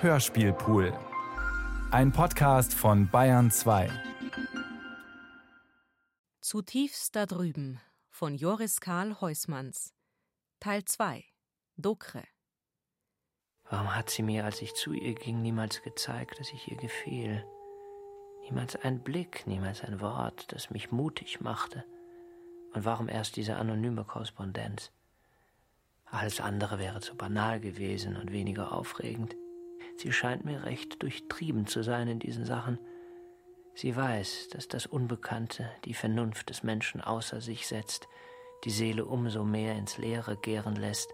Hörspielpool. Ein Podcast von Bayern 2. Zutiefst da drüben von Joris Karl Heusmanns. Teil 2. Dokre. Warum hat sie mir, als ich zu ihr ging, niemals gezeigt, dass ich ihr gefiel? Niemals ein Blick, niemals ein Wort, das mich mutig machte. Und warum erst diese anonyme Korrespondenz? Alles andere wäre zu banal gewesen und weniger aufregend. Sie scheint mir recht durchtrieben zu sein in diesen Sachen. Sie weiß, dass das Unbekannte die Vernunft des Menschen außer sich setzt, die Seele umso mehr ins Leere gären lässt,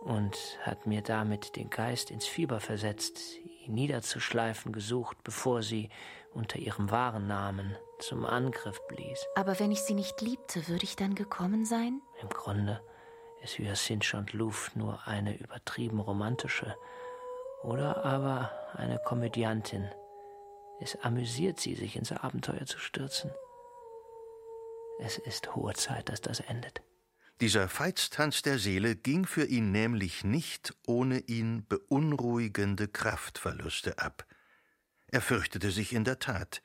und hat mir damit den Geist ins Fieber versetzt, ihn niederzuschleifen gesucht, bevor sie unter ihrem wahren Namen zum Angriff blies. Aber wenn ich sie nicht liebte, würde ich dann gekommen sein? Im Grunde ist Hyacinthe und Louvre nur eine übertrieben romantische oder aber eine Komödiantin. Es amüsiert sie, sich ins Abenteuer zu stürzen. Es ist hohe Zeit, dass das endet. Dieser Veitstanz der Seele ging für ihn nämlich nicht ohne ihn beunruhigende Kraftverluste ab. Er fürchtete sich in der Tat,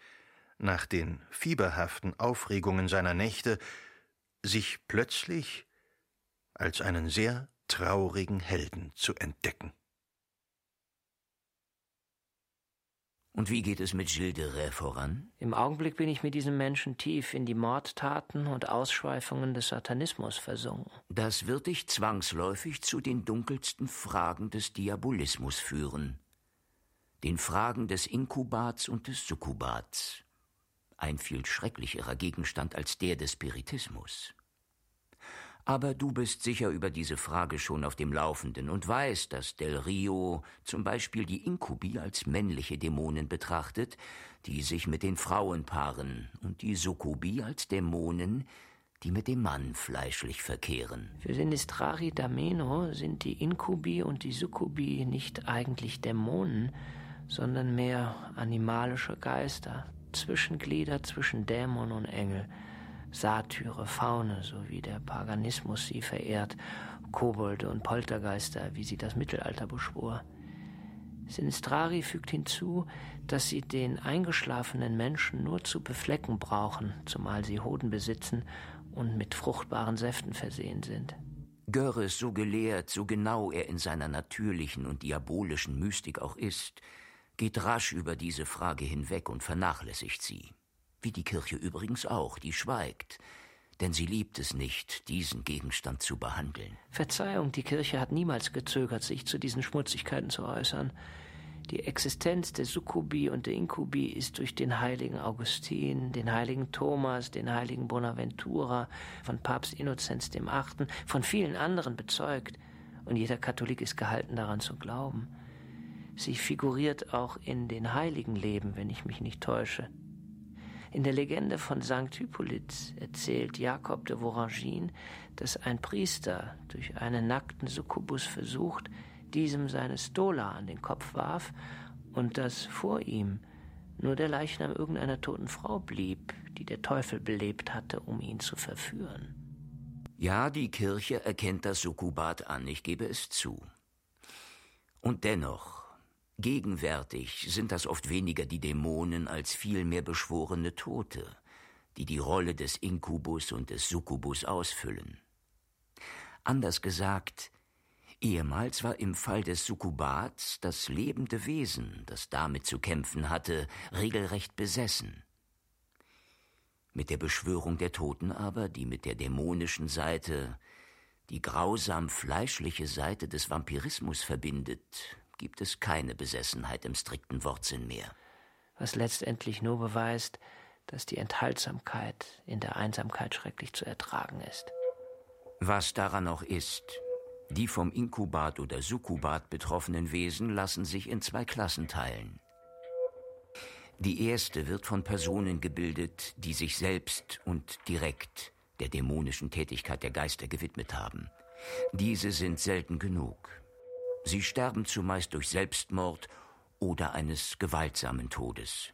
nach den fieberhaften Aufregungen seiner Nächte, sich plötzlich als einen sehr traurigen Helden zu entdecken. Und wie geht es mit Gilles de Rais voran? Im Augenblick bin ich mit diesem Menschen tief in die Mordtaten und Ausschweifungen des Satanismus versunken. Das wird dich zwangsläufig zu den dunkelsten Fragen des Diabolismus führen. Den Fragen des Inkubats und des Sukkubats. Ein viel schrecklicherer Gegenstand als der des Spiritismus. Aber du bist sicher über diese Frage schon auf dem Laufenden und weißt, dass Del Rio zum Beispiel die Inkubi als männliche Dämonen betrachtet, die sich mit den Frauen paaren, und die Sukkubi als Dämonen, die mit dem Mann fleischlich verkehren. Für Sinistrari d'Ameno sind die Inkubi und die Sukkubi nicht eigentlich Dämonen, sondern mehr animalische Geister, Zwischenglieder zwischen Dämon und Engel. Satyre, Faune, so wie der Paganismus sie verehrt, Kobolde und Poltergeister, wie sie das Mittelalter beschwor. Sinistrari fügt hinzu, dass sie den eingeschlafenen Menschen nur zu beflecken brauchen, zumal sie Hoden besitzen und mit fruchtbaren Säften versehen sind. Görres, so gelehrt, so genau er in seiner natürlichen und diabolischen Mystik auch ist, geht rasch über diese Frage hinweg und vernachlässigt sie. Wie die Kirche übrigens auch, die schweigt, denn sie liebt es nicht, diesen Gegenstand zu behandeln. Verzeihung, die Kirche hat niemals gezögert, sich zu diesen Schmutzigkeiten zu äußern. Die Existenz der Sukkubi und der Inkubi ist durch den heiligen Augustin, den heiligen Thomas, den heiligen Bonaventura, von Papst Innozenz VIII., von vielen anderen bezeugt, und jeder Katholik ist gehalten daran zu glauben. Sie figuriert auch in den heiligen Leben, wenn ich mich nicht täusche. In der Legende von St. Hippolyt erzählt Jakob de Vorangin, dass ein Priester durch einen nackten Succubus versucht, diesem seine Stola an den Kopf warf und dass vor ihm nur der Leichnam irgendeiner toten Frau blieb, die der Teufel belebt hatte, um ihn zu verführen. Ja, die Kirche erkennt das Sukkubat an, ich gebe es zu. Und dennoch, Gegenwärtig sind das oft weniger die Dämonen als vielmehr beschworene Tote, die die Rolle des Inkubus und des Succubus ausfüllen. Anders gesagt, ehemals war im Fall des Sukkubats das lebende Wesen, das damit zu kämpfen hatte, regelrecht besessen. Mit der Beschwörung der Toten aber, die mit der dämonischen Seite, die grausam fleischliche Seite des Vampirismus verbindet, gibt es keine Besessenheit im strikten Wortsinn mehr. Was letztendlich nur beweist, dass die Enthaltsamkeit in der Einsamkeit schrecklich zu ertragen ist. Was daran auch ist, die vom Inkubat oder Sukkubat betroffenen Wesen lassen sich in zwei Klassen teilen. Die erste wird von Personen gebildet, die sich selbst und direkt der dämonischen Tätigkeit der Geister gewidmet haben. Diese sind selten genug. Sie sterben zumeist durch Selbstmord oder eines gewaltsamen Todes.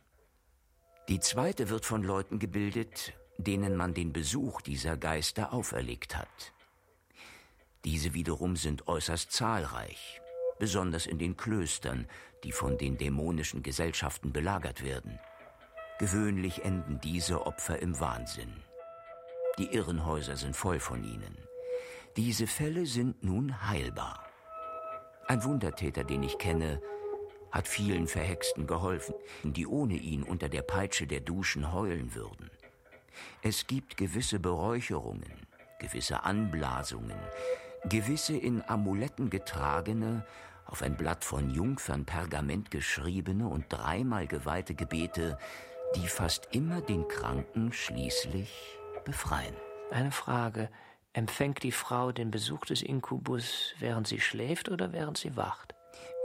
Die zweite wird von Leuten gebildet, denen man den Besuch dieser Geister auferlegt hat. Diese wiederum sind äußerst zahlreich. besonders in den Klöstern, die von den dämonischen Gesellschaften belagert werden. Gewöhnlich enden diese Opfer im Wahnsinn. Die Irrenhäuser sind voll von ihnen. Diese Fälle sind nun heilbar. Ein Wundertäter, den ich kenne, hat vielen Verhexten geholfen, die ohne ihn unter der Peitsche der Duschen heulen würden. Es gibt gewisse Beräucherungen, gewisse Anblasungen, gewisse in Amuletten getragene, auf ein Blatt von Jungfern Pergament geschriebene und dreimal geweihte Gebete, die fast immer den Kranken schließlich befreien. Eine Frage. Empfängt die Frau den Besuch des Inkubus, während sie schläft oder während sie wacht?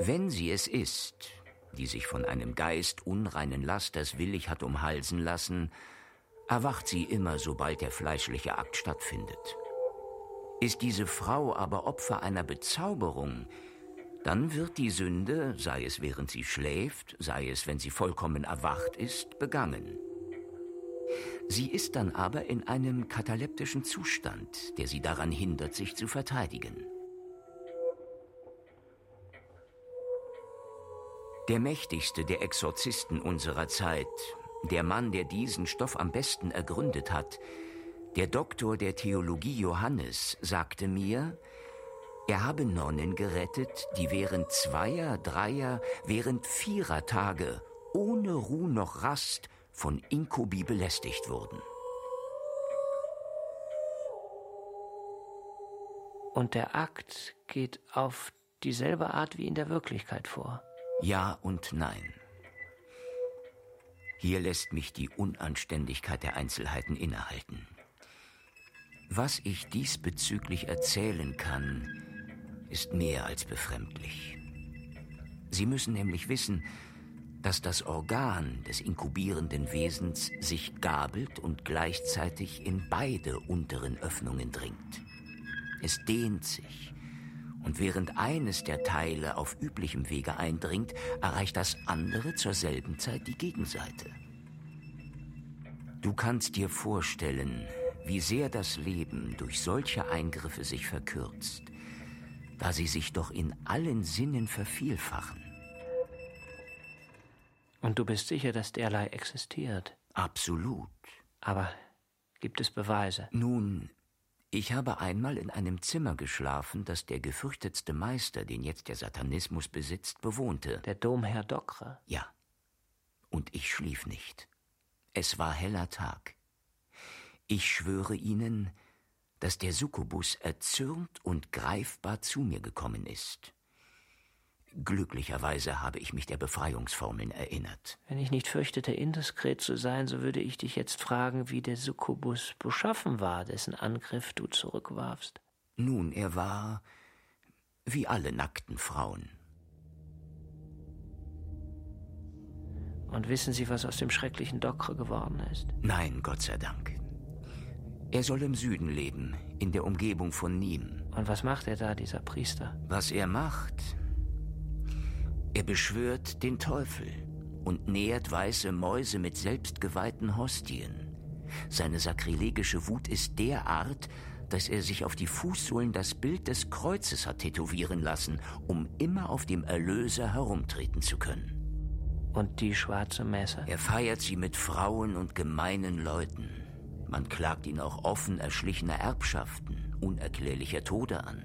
Wenn sie es ist, die sich von einem Geist unreinen Lasters willig hat umhalsen lassen, erwacht sie immer, sobald der fleischliche Akt stattfindet. Ist diese Frau aber Opfer einer Bezauberung, dann wird die Sünde, sei es während sie schläft, sei es wenn sie vollkommen erwacht ist, begangen. Sie ist dann aber in einem kataleptischen Zustand, der sie daran hindert, sich zu verteidigen. Der mächtigste der Exorzisten unserer Zeit, der Mann, der diesen Stoff am besten ergründet hat, der Doktor der Theologie Johannes, sagte mir, er habe Nonnen gerettet, die während zweier, dreier, während vierer Tage ohne Ruh noch Rast von Inkubi belästigt wurden. Und der Akt geht auf dieselbe Art wie in der Wirklichkeit vor. Ja und nein. Hier lässt mich die Unanständigkeit der Einzelheiten innehalten. Was ich diesbezüglich erzählen kann, ist mehr als befremdlich. Sie müssen nämlich wissen, dass das Organ des inkubierenden Wesens sich gabelt und gleichzeitig in beide unteren Öffnungen dringt. Es dehnt sich, und während eines der Teile auf üblichem Wege eindringt, erreicht das andere zur selben Zeit die Gegenseite. Du kannst dir vorstellen, wie sehr das Leben durch solche Eingriffe sich verkürzt, da sie sich doch in allen Sinnen vervielfachen. Und du bist sicher, dass derlei existiert? Absolut. Aber gibt es Beweise? Nun, ich habe einmal in einem Zimmer geschlafen, das der gefürchtetste Meister, den jetzt der Satanismus besitzt, bewohnte. Der Domherr Dokre? Ja. Und ich schlief nicht. Es war heller Tag. Ich schwöre Ihnen, dass der Succubus erzürnt und greifbar zu mir gekommen ist. Glücklicherweise habe ich mich der Befreiungsformeln erinnert. Wenn ich nicht fürchtete, indiskret zu sein, so würde ich dich jetzt fragen, wie der Succubus beschaffen war, dessen Angriff du zurückwarfst. Nun, er war wie alle nackten Frauen. Und wissen Sie, was aus dem schrecklichen Dokre geworden ist? Nein, Gott sei Dank. Er soll im Süden leben, in der Umgebung von Nîmes. Und was macht er da, dieser Priester? Was er macht? Er beschwört den Teufel und nährt weiße Mäuse mit selbstgeweihten Hostien. Seine sakrilegische Wut ist derart, dass er sich auf die Fußsohlen das Bild des Kreuzes hat tätowieren lassen, um immer auf dem Erlöser herumtreten zu können. Und die schwarze Messe? Er feiert sie mit Frauen und gemeinen Leuten. Man klagt ihn auch offen erschlichener Erbschaften, unerklärlicher Tode an.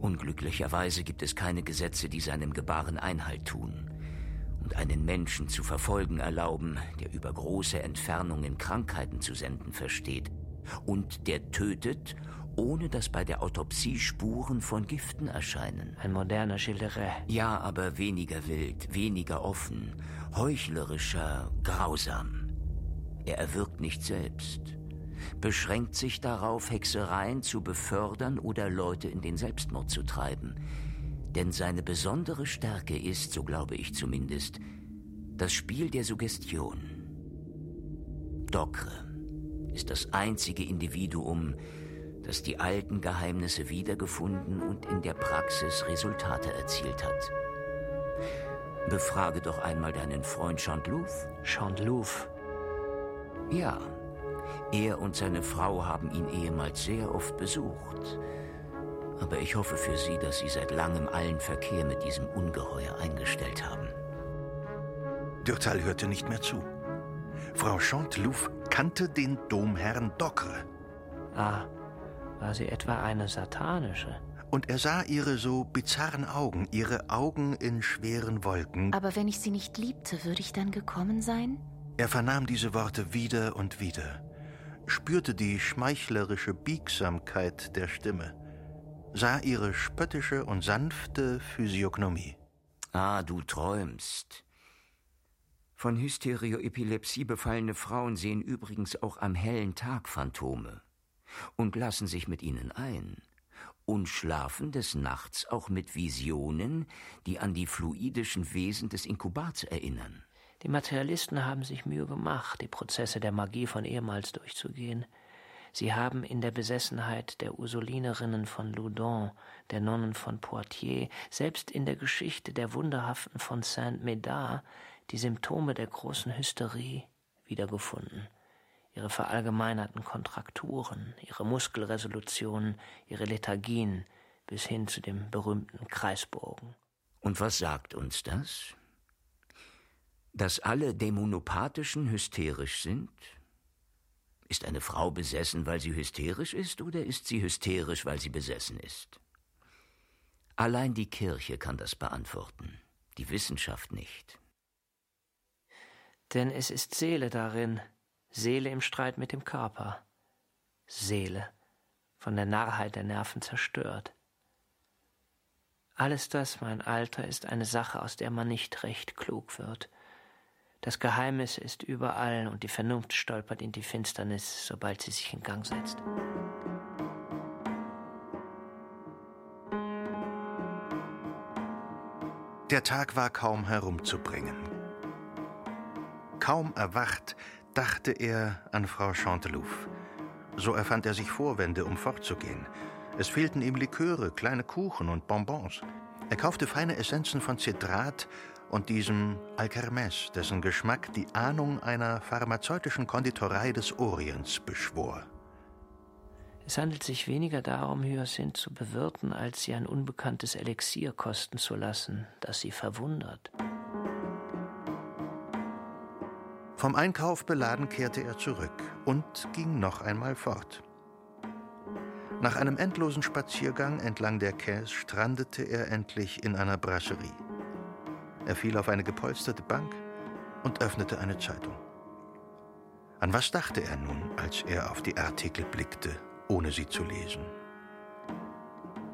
Unglücklicherweise gibt es keine Gesetze, die seinem Gebaren Einhalt tun und einen Menschen zu verfolgen erlauben, der über große Entfernungen Krankheiten zu senden versteht und der tötet, ohne dass bei der Autopsie Spuren von Giften erscheinen. Ein moderner Schilderä. Ja, aber weniger wild, weniger offen, heuchlerischer, grausam. Er erwirkt nicht selbst, beschränkt sich darauf, Hexereien zu befördern oder Leute in den Selbstmord zu treiben. Denn seine besondere Stärke ist, so glaube ich zumindest, das Spiel der Suggestion. Dokre ist das einzige Individuum, das die alten Geheimnisse wiedergefunden und in der Praxis Resultate erzielt hat. Befrage doch einmal deinen Freund Chantelouf. Chantelouf ja, er und seine Frau haben ihn ehemals sehr oft besucht. Aber ich hoffe für Sie, dass Sie seit langem allen Verkehr mit diesem Ungeheuer eingestellt haben. Dürtal hörte nicht mehr zu. Frau Chantelouf kannte den Domherrn Docre. Ah, war sie etwa eine satanische? Und er sah ihre so bizarren Augen, ihre Augen in schweren Wolken. Aber wenn ich sie nicht liebte, würde ich dann gekommen sein? Er vernahm diese Worte wieder und wieder, spürte die schmeichlerische Biegsamkeit der Stimme, sah ihre spöttische und sanfte Physiognomie. Ah, du träumst. Von Hysteroepilepsie befallene Frauen sehen übrigens auch am hellen Tag Phantome und lassen sich mit ihnen ein und schlafen des Nachts auch mit Visionen, die an die fluidischen Wesen des Inkubats erinnern. Die Materialisten haben sich Mühe gemacht, die Prozesse der Magie von ehemals durchzugehen. Sie haben in der Besessenheit der Ursulinerinnen von Loudun, der Nonnen von Poitiers, selbst in der Geschichte der Wunderhaften von Saint-Médard die Symptome der großen Hysterie wiedergefunden. Ihre verallgemeinerten Kontrakturen, ihre Muskelresolutionen, ihre Lethargien bis hin zu dem berühmten Kreisbogen. Und was sagt uns das? Dass alle Dämonopathischen hysterisch sind? Ist eine Frau besessen, weil sie hysterisch ist, oder ist sie hysterisch, weil sie besessen ist? Allein die Kirche kann das beantworten, die Wissenschaft nicht. Denn es ist Seele darin, Seele im Streit mit dem Körper, Seele, von der Narrheit der Nerven zerstört. Alles das, mein Alter, ist eine Sache, aus der man nicht recht klug wird. Das Geheimnis ist überall und die Vernunft stolpert in die Finsternis, sobald sie sich in Gang setzt. Der Tag war kaum herumzubringen. Kaum erwacht, dachte er an Frau Chantelouf. So erfand er sich Vorwände, um fortzugehen. Es fehlten ihm Liköre, kleine Kuchen und Bonbons. Er kaufte feine Essenzen von Zedrat und diesem Alkermes, dessen Geschmack die Ahnung einer pharmazeutischen Konditorei des Orients beschwor. Es handelt sich weniger darum, Hyacinth zu bewirten, als sie ein unbekanntes Elixier kosten zu lassen, das sie verwundert. Vom Einkauf beladen kehrte er zurück und ging noch einmal fort. Nach einem endlosen Spaziergang entlang der Quais strandete er endlich in einer Brasserie. Er fiel auf eine gepolsterte Bank und öffnete eine Zeitung. An was dachte er nun, als er auf die Artikel blickte, ohne sie zu lesen?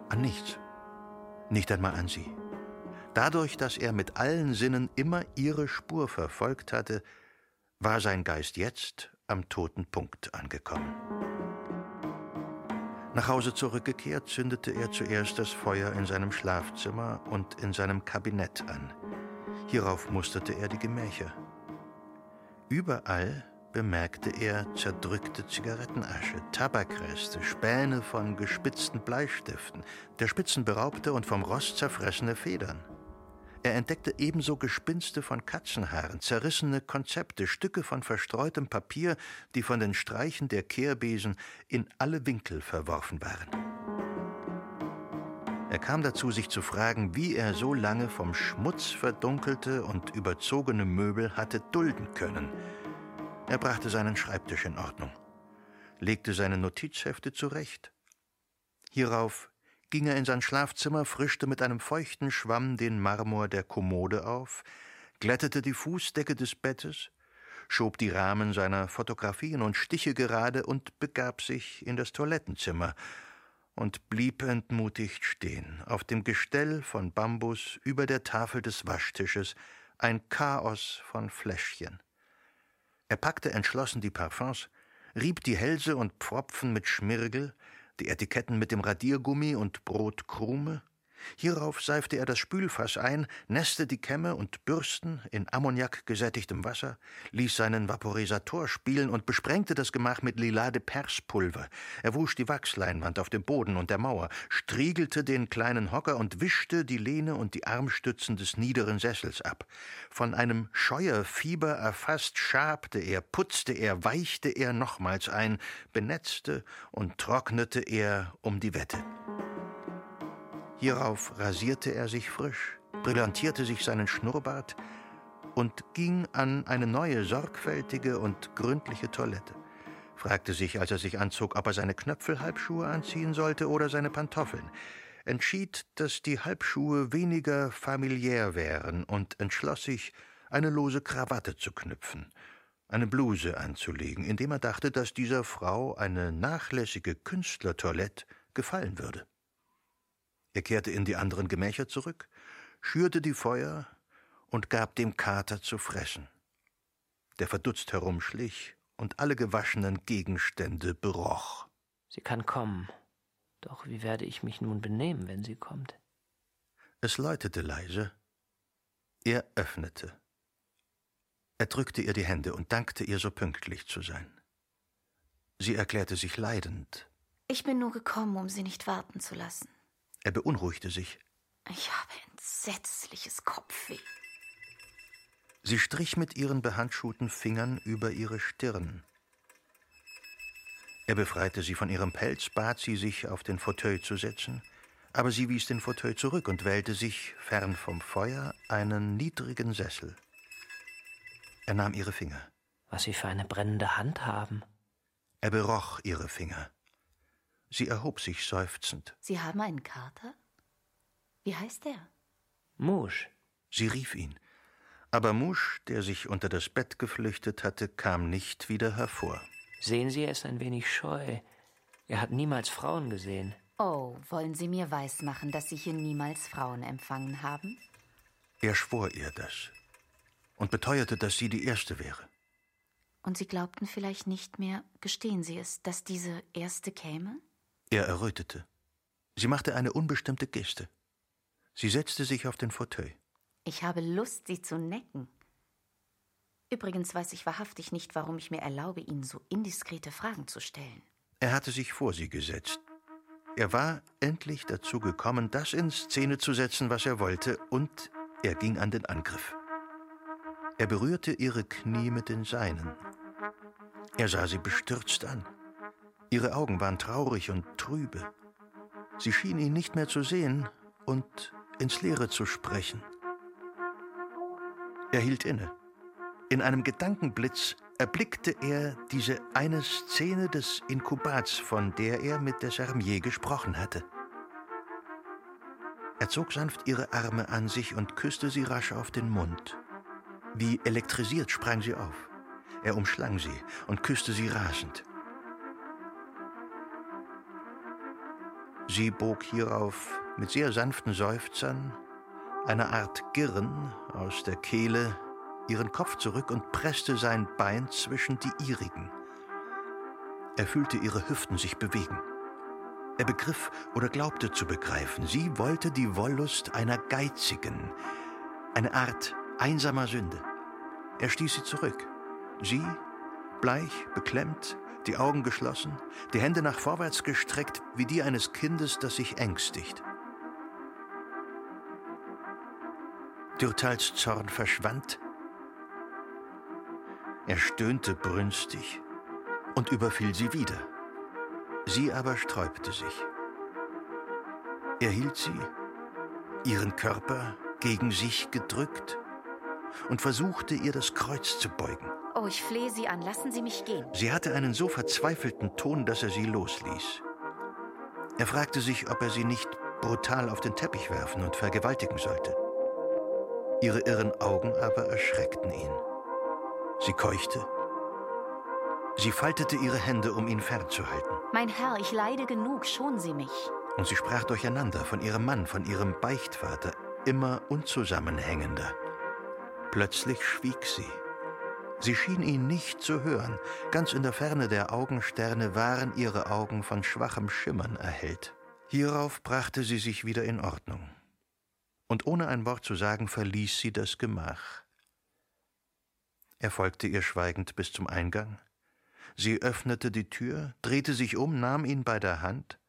An nichts. Nicht einmal an sie. Dadurch, dass er mit allen Sinnen immer ihre Spur verfolgt hatte, war sein Geist jetzt am toten Punkt angekommen. Nach Hause zurückgekehrt, zündete er zuerst das Feuer in seinem Schlafzimmer und in seinem Kabinett an. Hierauf musterte er die Gemächer. Überall bemerkte er zerdrückte Zigarettenasche, Tabakreste, Späne von gespitzten Bleistiften, der Spitzen beraubte und vom Rost zerfressene Federn. Er entdeckte ebenso Gespinste von Katzenhaaren, zerrissene Konzepte, Stücke von verstreutem Papier, die von den Streichen der Kehrbesen in alle Winkel verworfen waren. Er kam dazu, sich zu fragen, wie er so lange vom Schmutz verdunkelte und überzogene Möbel hatte dulden können. Er brachte seinen Schreibtisch in Ordnung, legte seine Notizhefte zurecht. Hierauf ging er in sein Schlafzimmer, frischte mit einem feuchten Schwamm den Marmor der Kommode auf, glättete die Fußdecke des Bettes, schob die Rahmen seiner Fotografien und Stiche gerade und begab sich in das Toilettenzimmer, und blieb entmutigt stehen, auf dem Gestell von Bambus über der Tafel des Waschtisches, ein Chaos von Fläschchen. Er packte entschlossen die Parfums, rieb die Hälse und Pfropfen mit Schmirgel, die Etiketten mit dem Radiergummi und Brotkrume, Hierauf seifte er das Spülfass ein, nässte die Kämme und Bürsten in Ammoniak gesättigtem Wasser, ließ seinen Vaporisator spielen und besprengte das Gemach mit Lilade Perspulver. Er wusch die Wachsleinwand auf dem Boden und der Mauer, striegelte den kleinen Hocker und wischte die Lehne und die Armstützen des niederen Sessels ab. Von einem Scheuerfieber erfasst schabte er, putzte er, weichte er nochmals ein, benetzte und trocknete er um die Wette. Hierauf rasierte er sich frisch, brillantierte sich seinen Schnurrbart und ging an eine neue, sorgfältige und gründliche Toilette. Fragte sich, als er sich anzog, ob er seine Knöpfelhalbschuhe anziehen sollte oder seine Pantoffeln. Entschied, dass die Halbschuhe weniger familiär wären und entschloss sich, eine lose Krawatte zu knüpfen, eine Bluse anzulegen, indem er dachte, dass dieser Frau eine nachlässige Künstlertoilette gefallen würde. Er kehrte in die anderen Gemächer zurück, schürte die Feuer und gab dem Kater zu fressen, der verdutzt herumschlich und alle gewaschenen Gegenstände beroch. Sie kann kommen. Doch wie werde ich mich nun benehmen, wenn sie kommt? Es läutete leise. Er öffnete. Er drückte ihr die Hände und dankte ihr, so pünktlich zu sein. Sie erklärte sich leidend. Ich bin nur gekommen, um Sie nicht warten zu lassen. Er beunruhigte sich. Ich habe entsetzliches Kopfweh. Sie strich mit ihren behandschuhten Fingern über ihre Stirn. Er befreite sie von ihrem Pelz, bat sie, sich auf den Fauteuil zu setzen, aber sie wies den Fauteuil zurück und wählte sich, fern vom Feuer, einen niedrigen Sessel. Er nahm ihre Finger. Was Sie für eine brennende Hand haben. Er beroch ihre Finger. Sie erhob sich seufzend. Sie haben einen Kater? Wie heißt er? Musch. Sie rief ihn. Aber Musch, der sich unter das Bett geflüchtet hatte, kam nicht wieder hervor. Sehen Sie, er ist ein wenig scheu. Er hat niemals Frauen gesehen. Oh, wollen Sie mir weismachen, dass Sie hier niemals Frauen empfangen haben? Er schwor ihr das und beteuerte, dass sie die Erste wäre. Und Sie glaubten vielleicht nicht mehr, gestehen Sie es, dass diese Erste käme? Er errötete. Sie machte eine unbestimmte Geste. Sie setzte sich auf den Fauteuil. Ich habe Lust, Sie zu necken. Übrigens weiß ich wahrhaftig nicht, warum ich mir erlaube, Ihnen so indiskrete Fragen zu stellen. Er hatte sich vor sie gesetzt. Er war endlich dazu gekommen, das in Szene zu setzen, was er wollte, und er ging an den Angriff. Er berührte ihre Knie mit den seinen. Er sah sie bestürzt an. Ihre Augen waren traurig und trübe. Sie schien ihn nicht mehr zu sehen und ins Leere zu sprechen. Er hielt inne. In einem Gedankenblitz erblickte er diese eine Szene des Inkubats, von der er mit der Sermier gesprochen hatte. Er zog sanft ihre Arme an sich und küsste sie rasch auf den Mund. Wie elektrisiert sprang sie auf. Er umschlang sie und küsste sie rasend. Sie bog hierauf mit sehr sanften Seufzern, eine Art Girren aus der Kehle, ihren Kopf zurück und presste sein Bein zwischen die ihrigen. Er fühlte ihre Hüften sich bewegen. Er begriff oder glaubte zu begreifen, sie wollte die Wollust einer Geizigen, eine Art einsamer Sünde. Er stieß sie zurück. Sie, bleich, beklemmt, die Augen geschlossen, die Hände nach vorwärts gestreckt, wie die eines Kindes, das sich ängstigt. Dürtals Zorn verschwand. Er stöhnte brünstig und überfiel sie wieder. Sie aber sträubte sich. Er hielt sie, ihren Körper gegen sich gedrückt und versuchte ihr das Kreuz zu beugen. Oh, ich flehe Sie an, lassen Sie mich gehen. Sie hatte einen so verzweifelten Ton, dass er sie losließ. Er fragte sich, ob er sie nicht brutal auf den Teppich werfen und vergewaltigen sollte. Ihre irren Augen aber erschreckten ihn. Sie keuchte. Sie faltete ihre Hände, um ihn fernzuhalten. Mein Herr, ich leide genug, schon Sie mich. Und sie sprach durcheinander von ihrem Mann, von ihrem Beichtvater, immer unzusammenhängender. Plötzlich schwieg sie. Sie schien ihn nicht zu hören. Ganz in der Ferne der Augensterne waren ihre Augen von schwachem Schimmern erhellt. Hierauf brachte sie sich wieder in Ordnung. Und ohne ein Wort zu sagen, verließ sie das Gemach. Er folgte ihr schweigend bis zum Eingang. Sie öffnete die Tür, drehte sich um, nahm ihn bei der Hand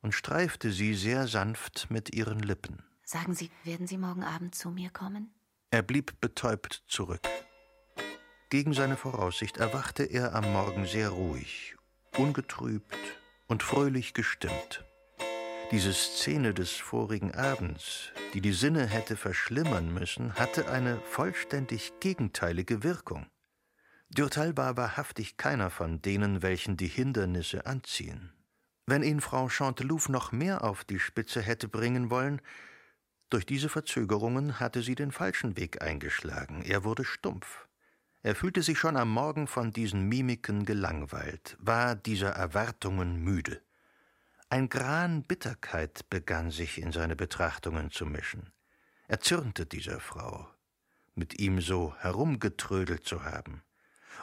und streifte sie sehr sanft mit ihren Lippen. Sagen Sie, werden Sie morgen Abend zu mir kommen? Er blieb betäubt zurück. Gegen seine Voraussicht erwachte er am Morgen sehr ruhig, ungetrübt und fröhlich gestimmt. Diese Szene des vorigen Abends, die die Sinne hätte verschlimmern müssen, hatte eine vollständig gegenteilige Wirkung. Dürtal war wahrhaftig keiner von denen, welchen die Hindernisse anziehen. Wenn ihn Frau Chantelouve noch mehr auf die Spitze hätte bringen wollen, durch diese Verzögerungen hatte sie den falschen Weg eingeschlagen. Er wurde stumpf. Er fühlte sich schon am Morgen von diesen Mimiken gelangweilt, war dieser Erwartungen müde. Ein Gran Bitterkeit begann sich in seine Betrachtungen zu mischen. Er zürnte dieser Frau, mit ihm so herumgetrödelt zu haben,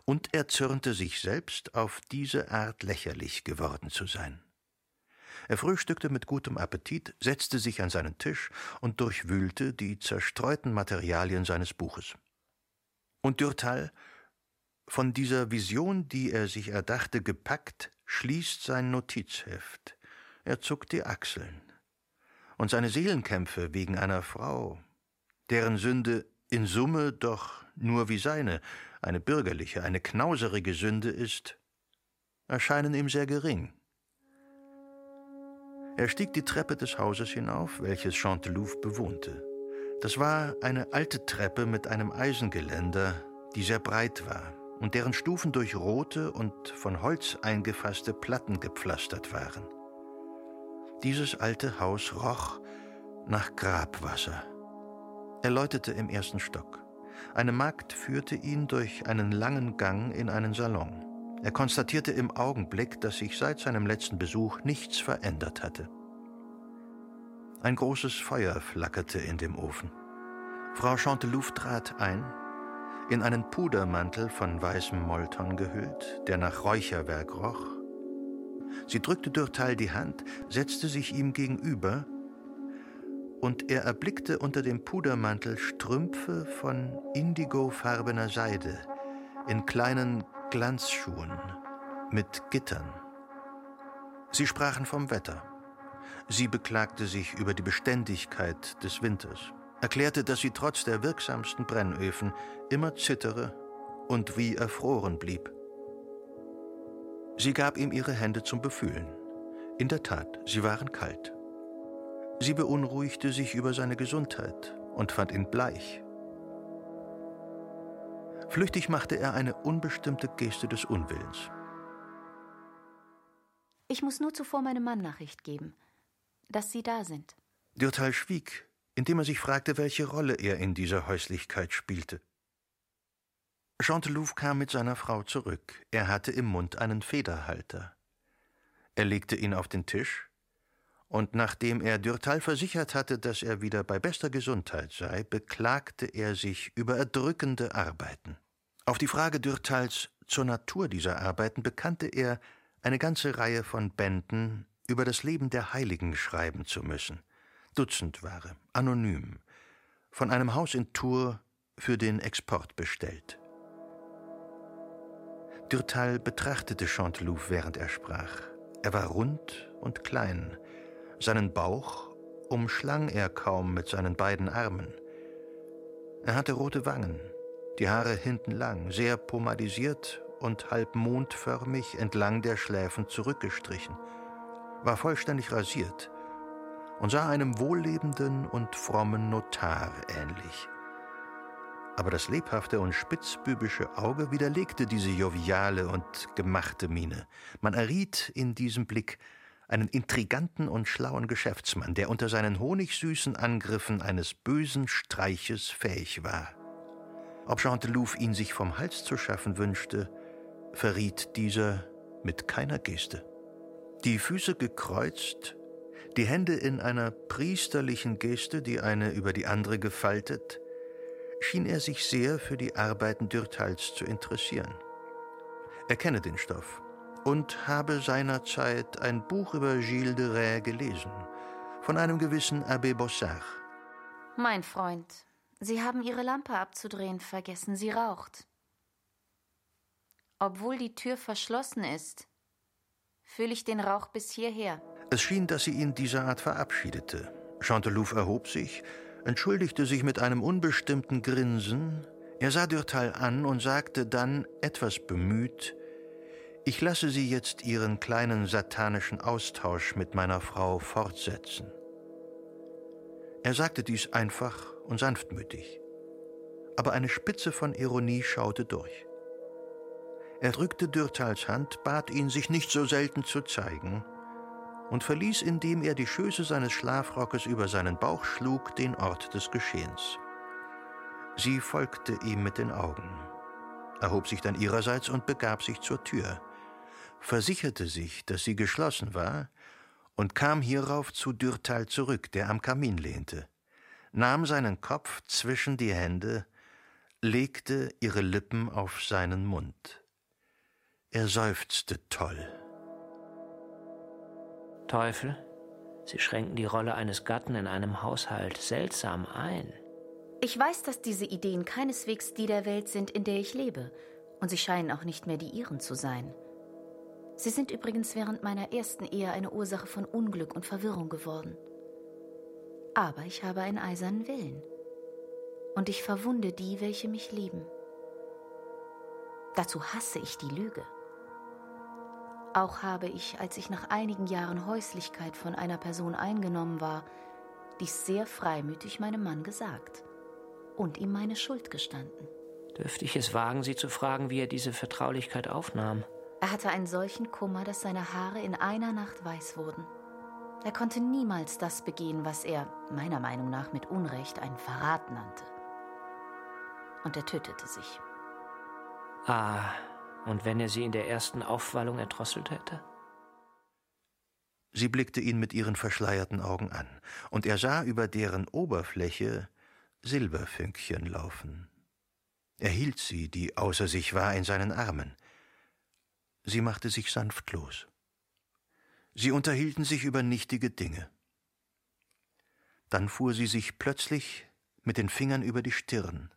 und er zürnte sich selbst, auf diese Art lächerlich geworden zu sein. Er frühstückte mit gutem Appetit, setzte sich an seinen Tisch und durchwühlte die zerstreuten Materialien seines Buches. Und Dürtal, von dieser Vision, die er sich erdachte, gepackt, schließt sein Notizheft. Er zuckt die Achseln. Und seine Seelenkämpfe wegen einer Frau, deren Sünde in Summe doch nur wie seine, eine bürgerliche, eine knauserige Sünde ist, erscheinen ihm sehr gering. Er stieg die Treppe des Hauses hinauf, welches Chantelouve bewohnte. Das war eine alte Treppe mit einem Eisengeländer, die sehr breit war und deren Stufen durch rote und von Holz eingefasste Platten gepflastert waren. Dieses alte Haus roch nach Grabwasser. Er läutete im ersten Stock. Eine Magd führte ihn durch einen langen Gang in einen Salon. Er konstatierte im Augenblick, dass sich seit seinem letzten Besuch nichts verändert hatte. Ein großes Feuer flackerte in dem Ofen. Frau Chantelouve trat ein, in einen Pudermantel von weißem Molton gehüllt, der nach Räucherwerk roch. Sie drückte Dürtal die Hand, setzte sich ihm gegenüber, und er erblickte unter dem Pudermantel Strümpfe von indigofarbener Seide in kleinen Glanzschuhen mit Gittern. Sie sprachen vom Wetter. Sie beklagte sich über die Beständigkeit des Winters, erklärte, dass sie trotz der wirksamsten Brennöfen immer zittere und wie erfroren blieb. Sie gab ihm ihre Hände zum Befühlen. In der Tat, sie waren kalt. Sie beunruhigte sich über seine Gesundheit und fand ihn bleich. Flüchtig machte er eine unbestimmte Geste des Unwillens. Ich muss nur zuvor meinem Mann Nachricht geben dass Sie da sind. Dürtal schwieg, indem er sich fragte, welche Rolle er in dieser Häuslichkeit spielte. Chantelouve kam mit seiner Frau zurück. Er hatte im Mund einen Federhalter. Er legte ihn auf den Tisch, und nachdem er Dürtal versichert hatte, dass er wieder bei bester Gesundheit sei, beklagte er sich über erdrückende Arbeiten. Auf die Frage Dürtals zur Natur dieser Arbeiten bekannte er eine ganze Reihe von Bänden über das Leben der Heiligen schreiben zu müssen. Dutzendware, anonym, von einem Haus in Tours für den Export bestellt. Dürtal betrachtete Chantelouve, während er sprach. Er war rund und klein. Seinen Bauch umschlang er kaum mit seinen beiden Armen. Er hatte rote Wangen, die Haare hinten lang, sehr pomadisiert und halb mondförmig entlang der Schläfen zurückgestrichen war vollständig rasiert und sah einem wohllebenden und frommen Notar ähnlich. Aber das lebhafte und spitzbübische Auge widerlegte diese joviale und gemachte Miene. Man erriet in diesem Blick einen intriganten und schlauen Geschäftsmann, der unter seinen honigsüßen Angriffen eines bösen Streiches fähig war. Ob Chantelouve ihn sich vom Hals zu schaffen wünschte, verriet dieser mit keiner Geste die Füße gekreuzt, die Hände in einer priesterlichen Geste, die eine über die andere gefaltet, schien er sich sehr für die Arbeiten Dürtals zu interessieren. Er kenne den Stoff und habe seinerzeit ein Buch über Gilles de Rais gelesen, von einem gewissen Abbé Bossard. Mein Freund, Sie haben Ihre Lampe abzudrehen vergessen, sie raucht. Obwohl die Tür verschlossen ist, fühle ich den Rauch bis hierher. Es schien, dass sie ihn dieser Art verabschiedete. Chantelouve erhob sich, entschuldigte sich mit einem unbestimmten Grinsen. Er sah Dürtal an und sagte dann etwas bemüht: Ich lasse Sie jetzt Ihren kleinen satanischen Austausch mit meiner Frau fortsetzen. Er sagte dies einfach und sanftmütig, aber eine Spitze von Ironie schaute durch. Er drückte Dürtals Hand, bat ihn, sich nicht so selten zu zeigen, und verließ, indem er die Schöße seines Schlafrockes über seinen Bauch schlug, den Ort des Geschehens. Sie folgte ihm mit den Augen, erhob sich dann ihrerseits und begab sich zur Tür, versicherte sich, dass sie geschlossen war, und kam hierauf zu Dürtal zurück, der am Kamin lehnte, nahm seinen Kopf zwischen die Hände, legte ihre Lippen auf seinen Mund. Er seufzte toll. Teufel, Sie schränken die Rolle eines Gatten in einem Haushalt seltsam ein. Ich weiß, dass diese Ideen keineswegs die der Welt sind, in der ich lebe, und sie scheinen auch nicht mehr die ihren zu sein. Sie sind übrigens während meiner ersten Ehe eine Ursache von Unglück und Verwirrung geworden. Aber ich habe einen eisernen Willen. Und ich verwunde die, welche mich lieben. Dazu hasse ich die Lüge. Auch habe ich, als ich nach einigen Jahren Häuslichkeit von einer Person eingenommen war, dies sehr freimütig meinem Mann gesagt und ihm meine Schuld gestanden. Dürfte ich es wagen, Sie zu fragen, wie er diese Vertraulichkeit aufnahm? Er hatte einen solchen Kummer, dass seine Haare in einer Nacht weiß wurden. Er konnte niemals das begehen, was er, meiner Meinung nach mit Unrecht, einen Verrat nannte. Und er tötete sich. Ah, und wenn er sie in der ersten Aufwallung erdrosselt hätte? Sie blickte ihn mit ihren verschleierten Augen an, und er sah über deren Oberfläche Silberfünkchen laufen. Er hielt sie, die außer sich war, in seinen Armen. Sie machte sich sanft los. Sie unterhielten sich über nichtige Dinge. Dann fuhr sie sich plötzlich mit den Fingern über die Stirn.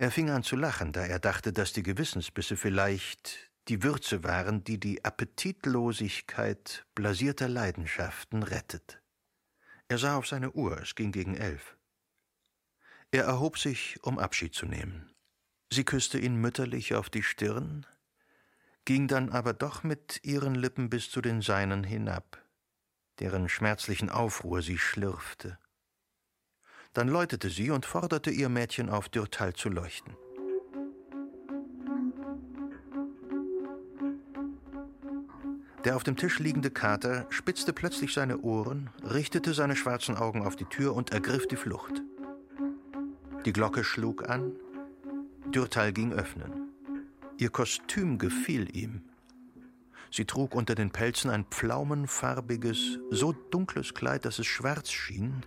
Er fing an zu lachen, da er dachte, dass die Gewissensbisse vielleicht die Würze waren, die die Appetitlosigkeit blasierter Leidenschaften rettet. Er sah auf seine Uhr, es ging gegen elf. Er erhob sich, um Abschied zu nehmen. Sie küsste ihn mütterlich auf die Stirn, ging dann aber doch mit ihren Lippen bis zu den seinen hinab, deren schmerzlichen Aufruhr sie schlürfte. Dann läutete sie und forderte ihr Mädchen auf, Dürtal zu leuchten. Der auf dem Tisch liegende Kater spitzte plötzlich seine Ohren, richtete seine schwarzen Augen auf die Tür und ergriff die Flucht. Die Glocke schlug an, Dürtal ging öffnen. Ihr Kostüm gefiel ihm. Sie trug unter den Pelzen ein pflaumenfarbiges, so dunkles Kleid, dass es schwarz schien,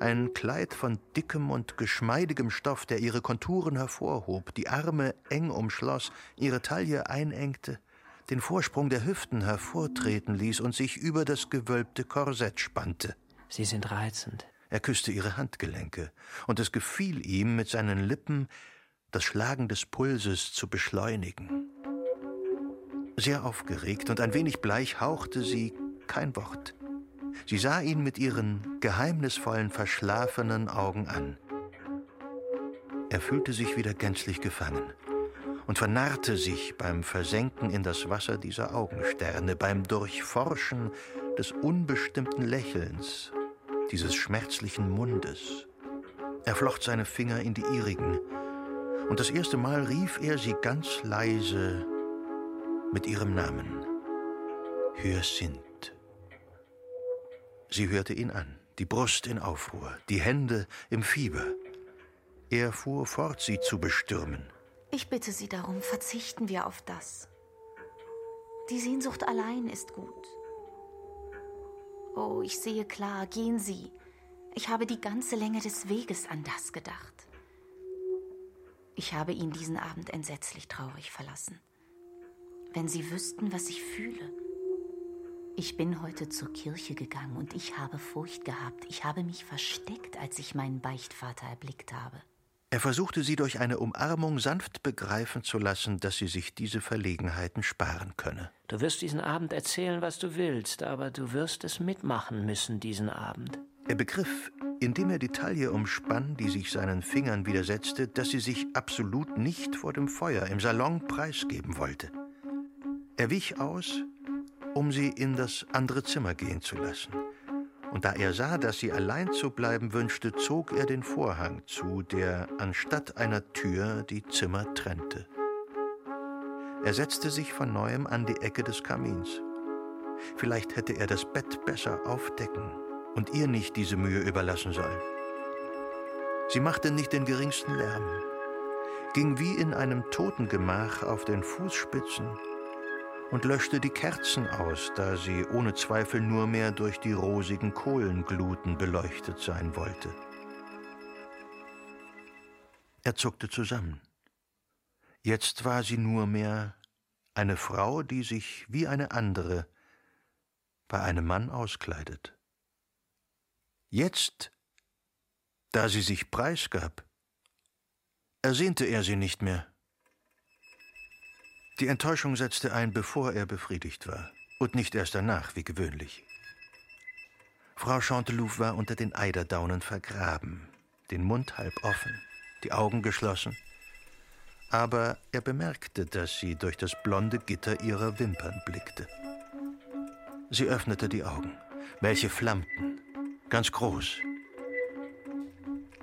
ein Kleid von dickem und geschmeidigem Stoff, der ihre Konturen hervorhob, die Arme eng umschloss, ihre Taille einengte, den Vorsprung der Hüften hervortreten ließ und sich über das gewölbte Korsett spannte. Sie sind reizend. Er küsste ihre Handgelenke, und es gefiel ihm, mit seinen Lippen das Schlagen des Pulses zu beschleunigen. Sehr aufgeregt und ein wenig bleich hauchte sie kein Wort. Sie sah ihn mit ihren geheimnisvollen, verschlafenen Augen an. Er fühlte sich wieder gänzlich gefangen und vernarrte sich beim Versenken in das Wasser dieser Augensterne, beim Durchforschen des unbestimmten Lächelns, dieses schmerzlichen Mundes. Er flocht seine Finger in die ihrigen, und das erste Mal rief er sie ganz leise mit ihrem Namen. Hyacinth. Sie hörte ihn an, die Brust in Aufruhr, die Hände im Fieber. Er fuhr fort, sie zu bestürmen. Ich bitte Sie darum, verzichten wir auf das. Die Sehnsucht allein ist gut. Oh, ich sehe klar, gehen Sie. Ich habe die ganze Länge des Weges an das gedacht. Ich habe ihn diesen Abend entsetzlich traurig verlassen. Wenn Sie wüssten, was ich fühle. Ich bin heute zur Kirche gegangen und ich habe Furcht gehabt. Ich habe mich versteckt, als ich meinen Beichtvater erblickt habe. Er versuchte sie durch eine Umarmung sanft begreifen zu lassen, dass sie sich diese Verlegenheiten sparen könne. Du wirst diesen Abend erzählen, was du willst, aber du wirst es mitmachen müssen diesen Abend. Er begriff, indem er die Taille umspann, die sich seinen Fingern widersetzte, dass sie sich absolut nicht vor dem Feuer im Salon preisgeben wollte. Er wich aus, um sie in das andere Zimmer gehen zu lassen. Und da er sah, dass sie allein zu bleiben wünschte, zog er den Vorhang zu, der anstatt einer Tür die Zimmer trennte. Er setzte sich von neuem an die Ecke des Kamins. Vielleicht hätte er das Bett besser aufdecken und ihr nicht diese Mühe überlassen sollen. Sie machte nicht den geringsten Lärm, ging wie in einem Totengemach auf den Fußspitzen und löschte die Kerzen aus, da sie ohne Zweifel nur mehr durch die rosigen Kohlengluten beleuchtet sein wollte. Er zuckte zusammen. Jetzt war sie nur mehr eine Frau, die sich wie eine andere bei einem Mann auskleidet. Jetzt, da sie sich preisgab, ersehnte er sie nicht mehr. Die Enttäuschung setzte ein, bevor er befriedigt war, und nicht erst danach, wie gewöhnlich. Frau Chanteloup war unter den Eiderdaunen vergraben, den Mund halb offen, die Augen geschlossen, aber er bemerkte, dass sie durch das blonde Gitter ihrer Wimpern blickte. Sie öffnete die Augen. Welche flammten, ganz groß.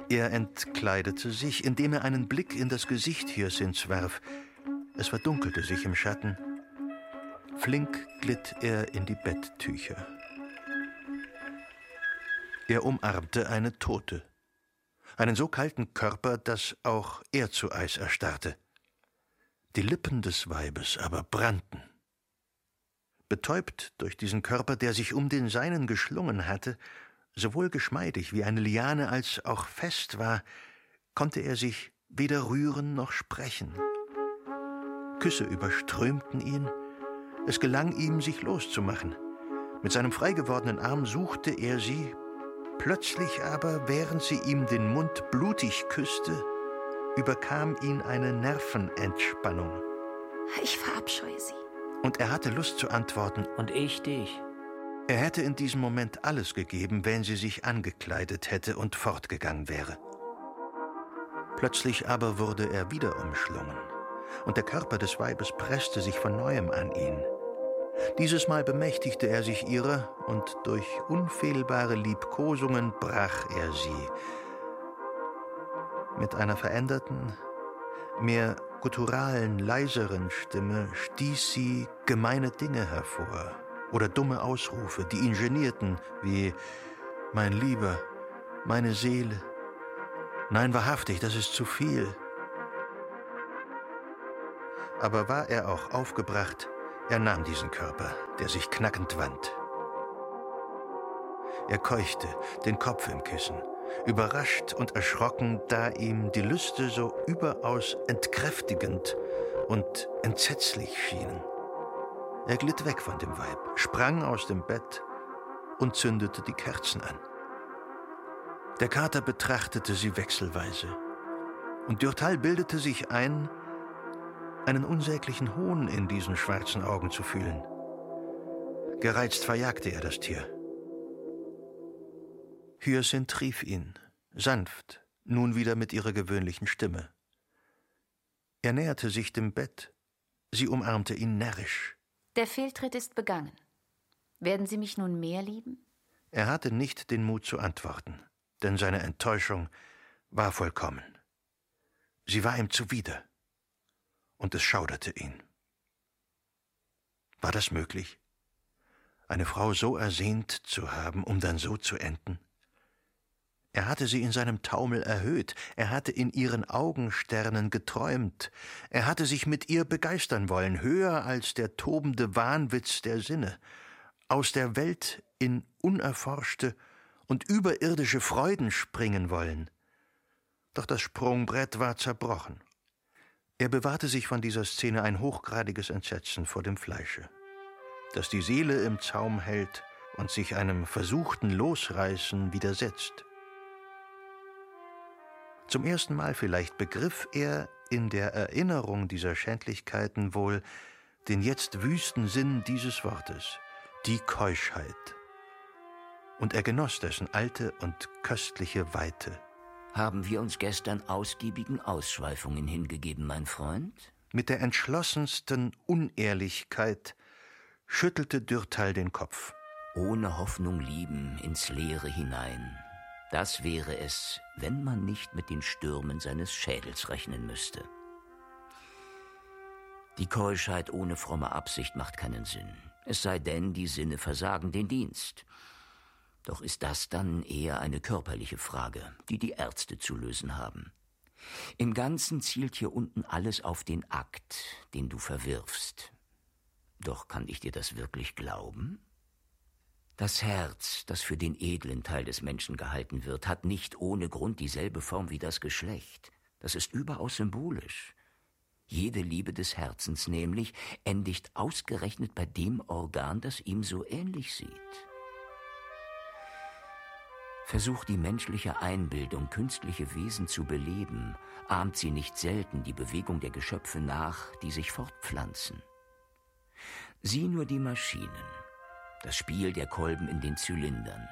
Er entkleidete sich, indem er einen Blick in das Gesicht Hyacinths warf, es verdunkelte sich im Schatten. Flink glitt er in die Betttücher. Er umarmte eine Tote. Einen so kalten Körper, dass auch er zu Eis erstarrte. Die Lippen des Weibes aber brannten. Betäubt durch diesen Körper, der sich um den seinen geschlungen hatte, sowohl geschmeidig wie eine Liane als auch fest war, konnte er sich weder rühren noch sprechen. Küsse überströmten ihn. Es gelang ihm, sich loszumachen. Mit seinem frei gewordenen Arm suchte er sie, plötzlich aber, während sie ihm den Mund blutig küsste, überkam ihn eine Nervenentspannung. Ich verabscheue sie. Und er hatte Lust zu antworten. Und ich dich. Er hätte in diesem Moment alles gegeben, wenn sie sich angekleidet hätte und fortgegangen wäre. Plötzlich aber wurde er wieder umschlungen und der Körper des Weibes presste sich von neuem an ihn. Dieses Mal bemächtigte er sich ihrer, und durch unfehlbare Liebkosungen brach er sie. Mit einer veränderten, mehr gutturalen, leiseren Stimme stieß sie gemeine Dinge hervor oder dumme Ausrufe, die ihn genierten, wie Mein Lieber, meine Seele. Nein, wahrhaftig, das ist zu viel aber war er auch aufgebracht, er nahm diesen Körper, der sich knackend wand. Er keuchte, den Kopf im Kissen, überrascht und erschrocken, da ihm die Lüste so überaus entkräftigend und entsetzlich schienen. Er glitt weg von dem Weib, sprang aus dem Bett und zündete die Kerzen an. Der Kater betrachtete sie wechselweise, und Dürtal bildete sich ein, einen unsäglichen Hohn in diesen schwarzen Augen zu fühlen. Gereizt verjagte er das Tier. Hyacinth rief ihn, sanft, nun wieder mit ihrer gewöhnlichen Stimme. Er näherte sich dem Bett, sie umarmte ihn närrisch. Der Fehltritt ist begangen. Werden Sie mich nun mehr lieben? Er hatte nicht den Mut zu antworten, denn seine Enttäuschung war vollkommen. Sie war ihm zuwider und es schauderte ihn. War das möglich? Eine Frau so ersehnt zu haben, um dann so zu enden? Er hatte sie in seinem Taumel erhöht, er hatte in ihren Augensternen geträumt, er hatte sich mit ihr begeistern wollen, höher als der tobende Wahnwitz der Sinne, aus der Welt in unerforschte und überirdische Freuden springen wollen. Doch das Sprungbrett war zerbrochen. Er bewahrte sich von dieser Szene ein hochgradiges Entsetzen vor dem Fleische, das die Seele im Zaum hält und sich einem versuchten Losreißen widersetzt. Zum ersten Mal vielleicht begriff er in der Erinnerung dieser Schändlichkeiten wohl den jetzt wüsten Sinn dieses Wortes, die Keuschheit. Und er genoss dessen alte und köstliche Weite haben wir uns gestern ausgiebigen Ausschweifungen hingegeben, mein Freund? Mit der entschlossensten Unehrlichkeit schüttelte Dürtal den Kopf. Ohne Hoffnung lieben ins Leere hinein. Das wäre es, wenn man nicht mit den Stürmen seines Schädels rechnen müsste. Die Keuschheit ohne fromme Absicht macht keinen Sinn. Es sei denn, die Sinne versagen den Dienst. Doch ist das dann eher eine körperliche Frage, die die Ärzte zu lösen haben. Im Ganzen zielt hier unten alles auf den Akt, den du verwirfst. Doch kann ich dir das wirklich glauben? Das Herz, das für den edlen Teil des Menschen gehalten wird, hat nicht ohne Grund dieselbe Form wie das Geschlecht. Das ist überaus symbolisch. Jede Liebe des Herzens nämlich endigt ausgerechnet bei dem Organ, das ihm so ähnlich sieht. Versucht die menschliche Einbildung, künstliche Wesen zu beleben, ahmt sie nicht selten die Bewegung der Geschöpfe nach, die sich fortpflanzen. Sieh nur die Maschinen, das Spiel der Kolben in den Zylindern.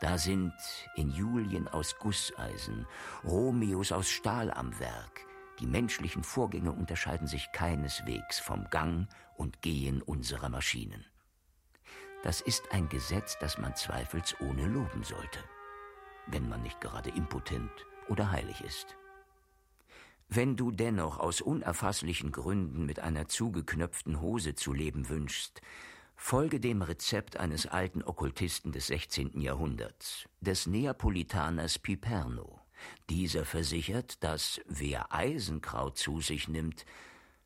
Da sind in Julien aus Gusseisen, Romeos aus Stahl am Werk. Die menschlichen Vorgänge unterscheiden sich keineswegs vom Gang und Gehen unserer Maschinen. Das ist ein Gesetz, das man zweifelsohne loben sollte, wenn man nicht gerade impotent oder heilig ist. Wenn du dennoch aus unerfasslichen Gründen mit einer zugeknöpften Hose zu leben wünschst, folge dem Rezept eines alten Okkultisten des 16. Jahrhunderts, des Neapolitaners Piperno. Dieser versichert, dass wer Eisenkraut zu sich nimmt,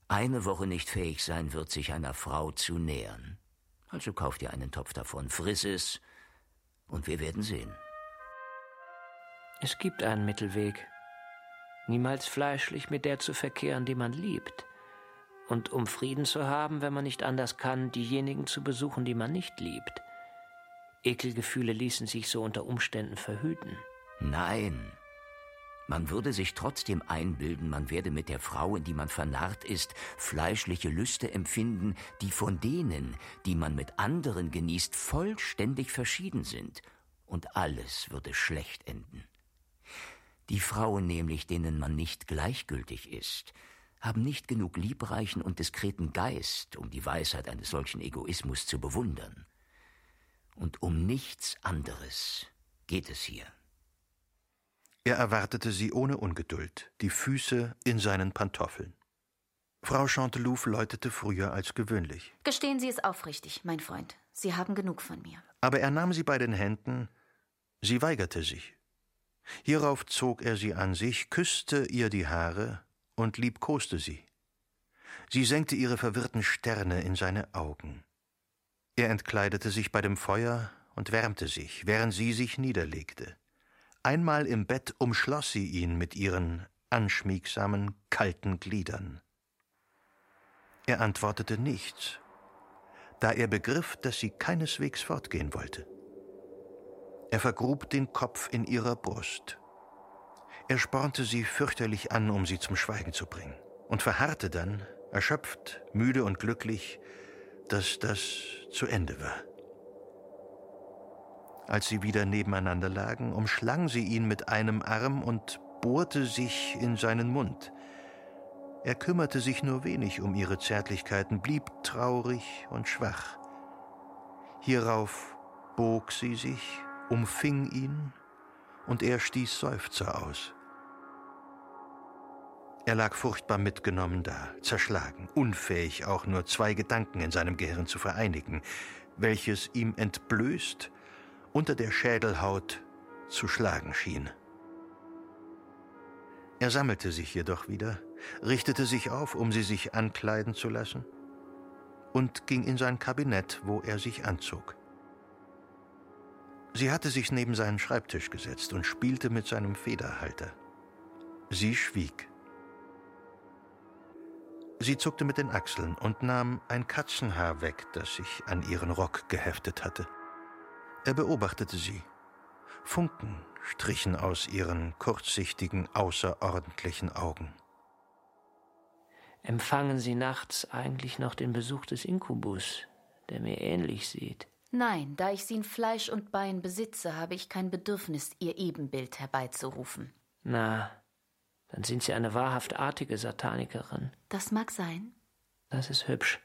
eine Woche nicht fähig sein wird, sich einer Frau zu nähern. Also kauf dir einen Topf davon, friss es, und wir werden sehen. Es gibt einen Mittelweg, niemals fleischlich mit der zu verkehren, die man liebt, und um Frieden zu haben, wenn man nicht anders kann, diejenigen zu besuchen, die man nicht liebt. Ekelgefühle ließen sich so unter Umständen verhüten. Nein. Man würde sich trotzdem einbilden, man werde mit der Frau, in die man vernarrt ist, fleischliche Lüste empfinden, die von denen, die man mit anderen genießt, vollständig verschieden sind, und alles würde schlecht enden. Die Frauen nämlich, denen man nicht gleichgültig ist, haben nicht genug liebreichen und diskreten Geist, um die Weisheit eines solchen Egoismus zu bewundern. Und um nichts anderes geht es hier. Er erwartete sie ohne Ungeduld, die Füße in seinen Pantoffeln. Frau Chantelouf läutete früher als gewöhnlich. Gestehen Sie es aufrichtig, mein Freund. Sie haben genug von mir. Aber er nahm sie bei den Händen, sie weigerte sich. Hierauf zog er sie an sich, küsste ihr die Haare und liebkoste sie. Sie senkte ihre verwirrten Sterne in seine Augen. Er entkleidete sich bei dem Feuer und wärmte sich, während sie sich niederlegte. Einmal im Bett umschloss sie ihn mit ihren anschmiegsamen, kalten Gliedern. Er antwortete nichts, da er begriff, dass sie keineswegs fortgehen wollte. Er vergrub den Kopf in ihrer Brust. Er spornte sie fürchterlich an, um sie zum Schweigen zu bringen, und verharrte dann, erschöpft, müde und glücklich, dass das zu Ende war. Als sie wieder nebeneinander lagen, umschlang sie ihn mit einem Arm und bohrte sich in seinen Mund. Er kümmerte sich nur wenig um ihre Zärtlichkeiten, blieb traurig und schwach. Hierauf bog sie sich umfing ihn und er stieß Seufzer aus. Er lag furchtbar mitgenommen da, zerschlagen, unfähig auch nur zwei Gedanken in seinem Gehirn zu vereinigen, welches ihm entblößt unter der Schädelhaut zu schlagen schien. Er sammelte sich jedoch wieder, richtete sich auf, um sie sich ankleiden zu lassen, und ging in sein Kabinett, wo er sich anzog. Sie hatte sich neben seinen Schreibtisch gesetzt und spielte mit seinem Federhalter. Sie schwieg. Sie zuckte mit den Achseln und nahm ein Katzenhaar weg, das sich an ihren Rock geheftet hatte. Er beobachtete sie. Funken strichen aus ihren kurzsichtigen, außerordentlichen Augen. Empfangen Sie nachts eigentlich noch den Besuch des Inkubus, der mir ähnlich sieht? Nein, da ich sie in Fleisch und Bein besitze, habe ich kein Bedürfnis, ihr Ebenbild herbeizurufen. Na, Dann sind Sie eine wahrhaft artige Satanikerin. Das mag sein. Das ist hübsch.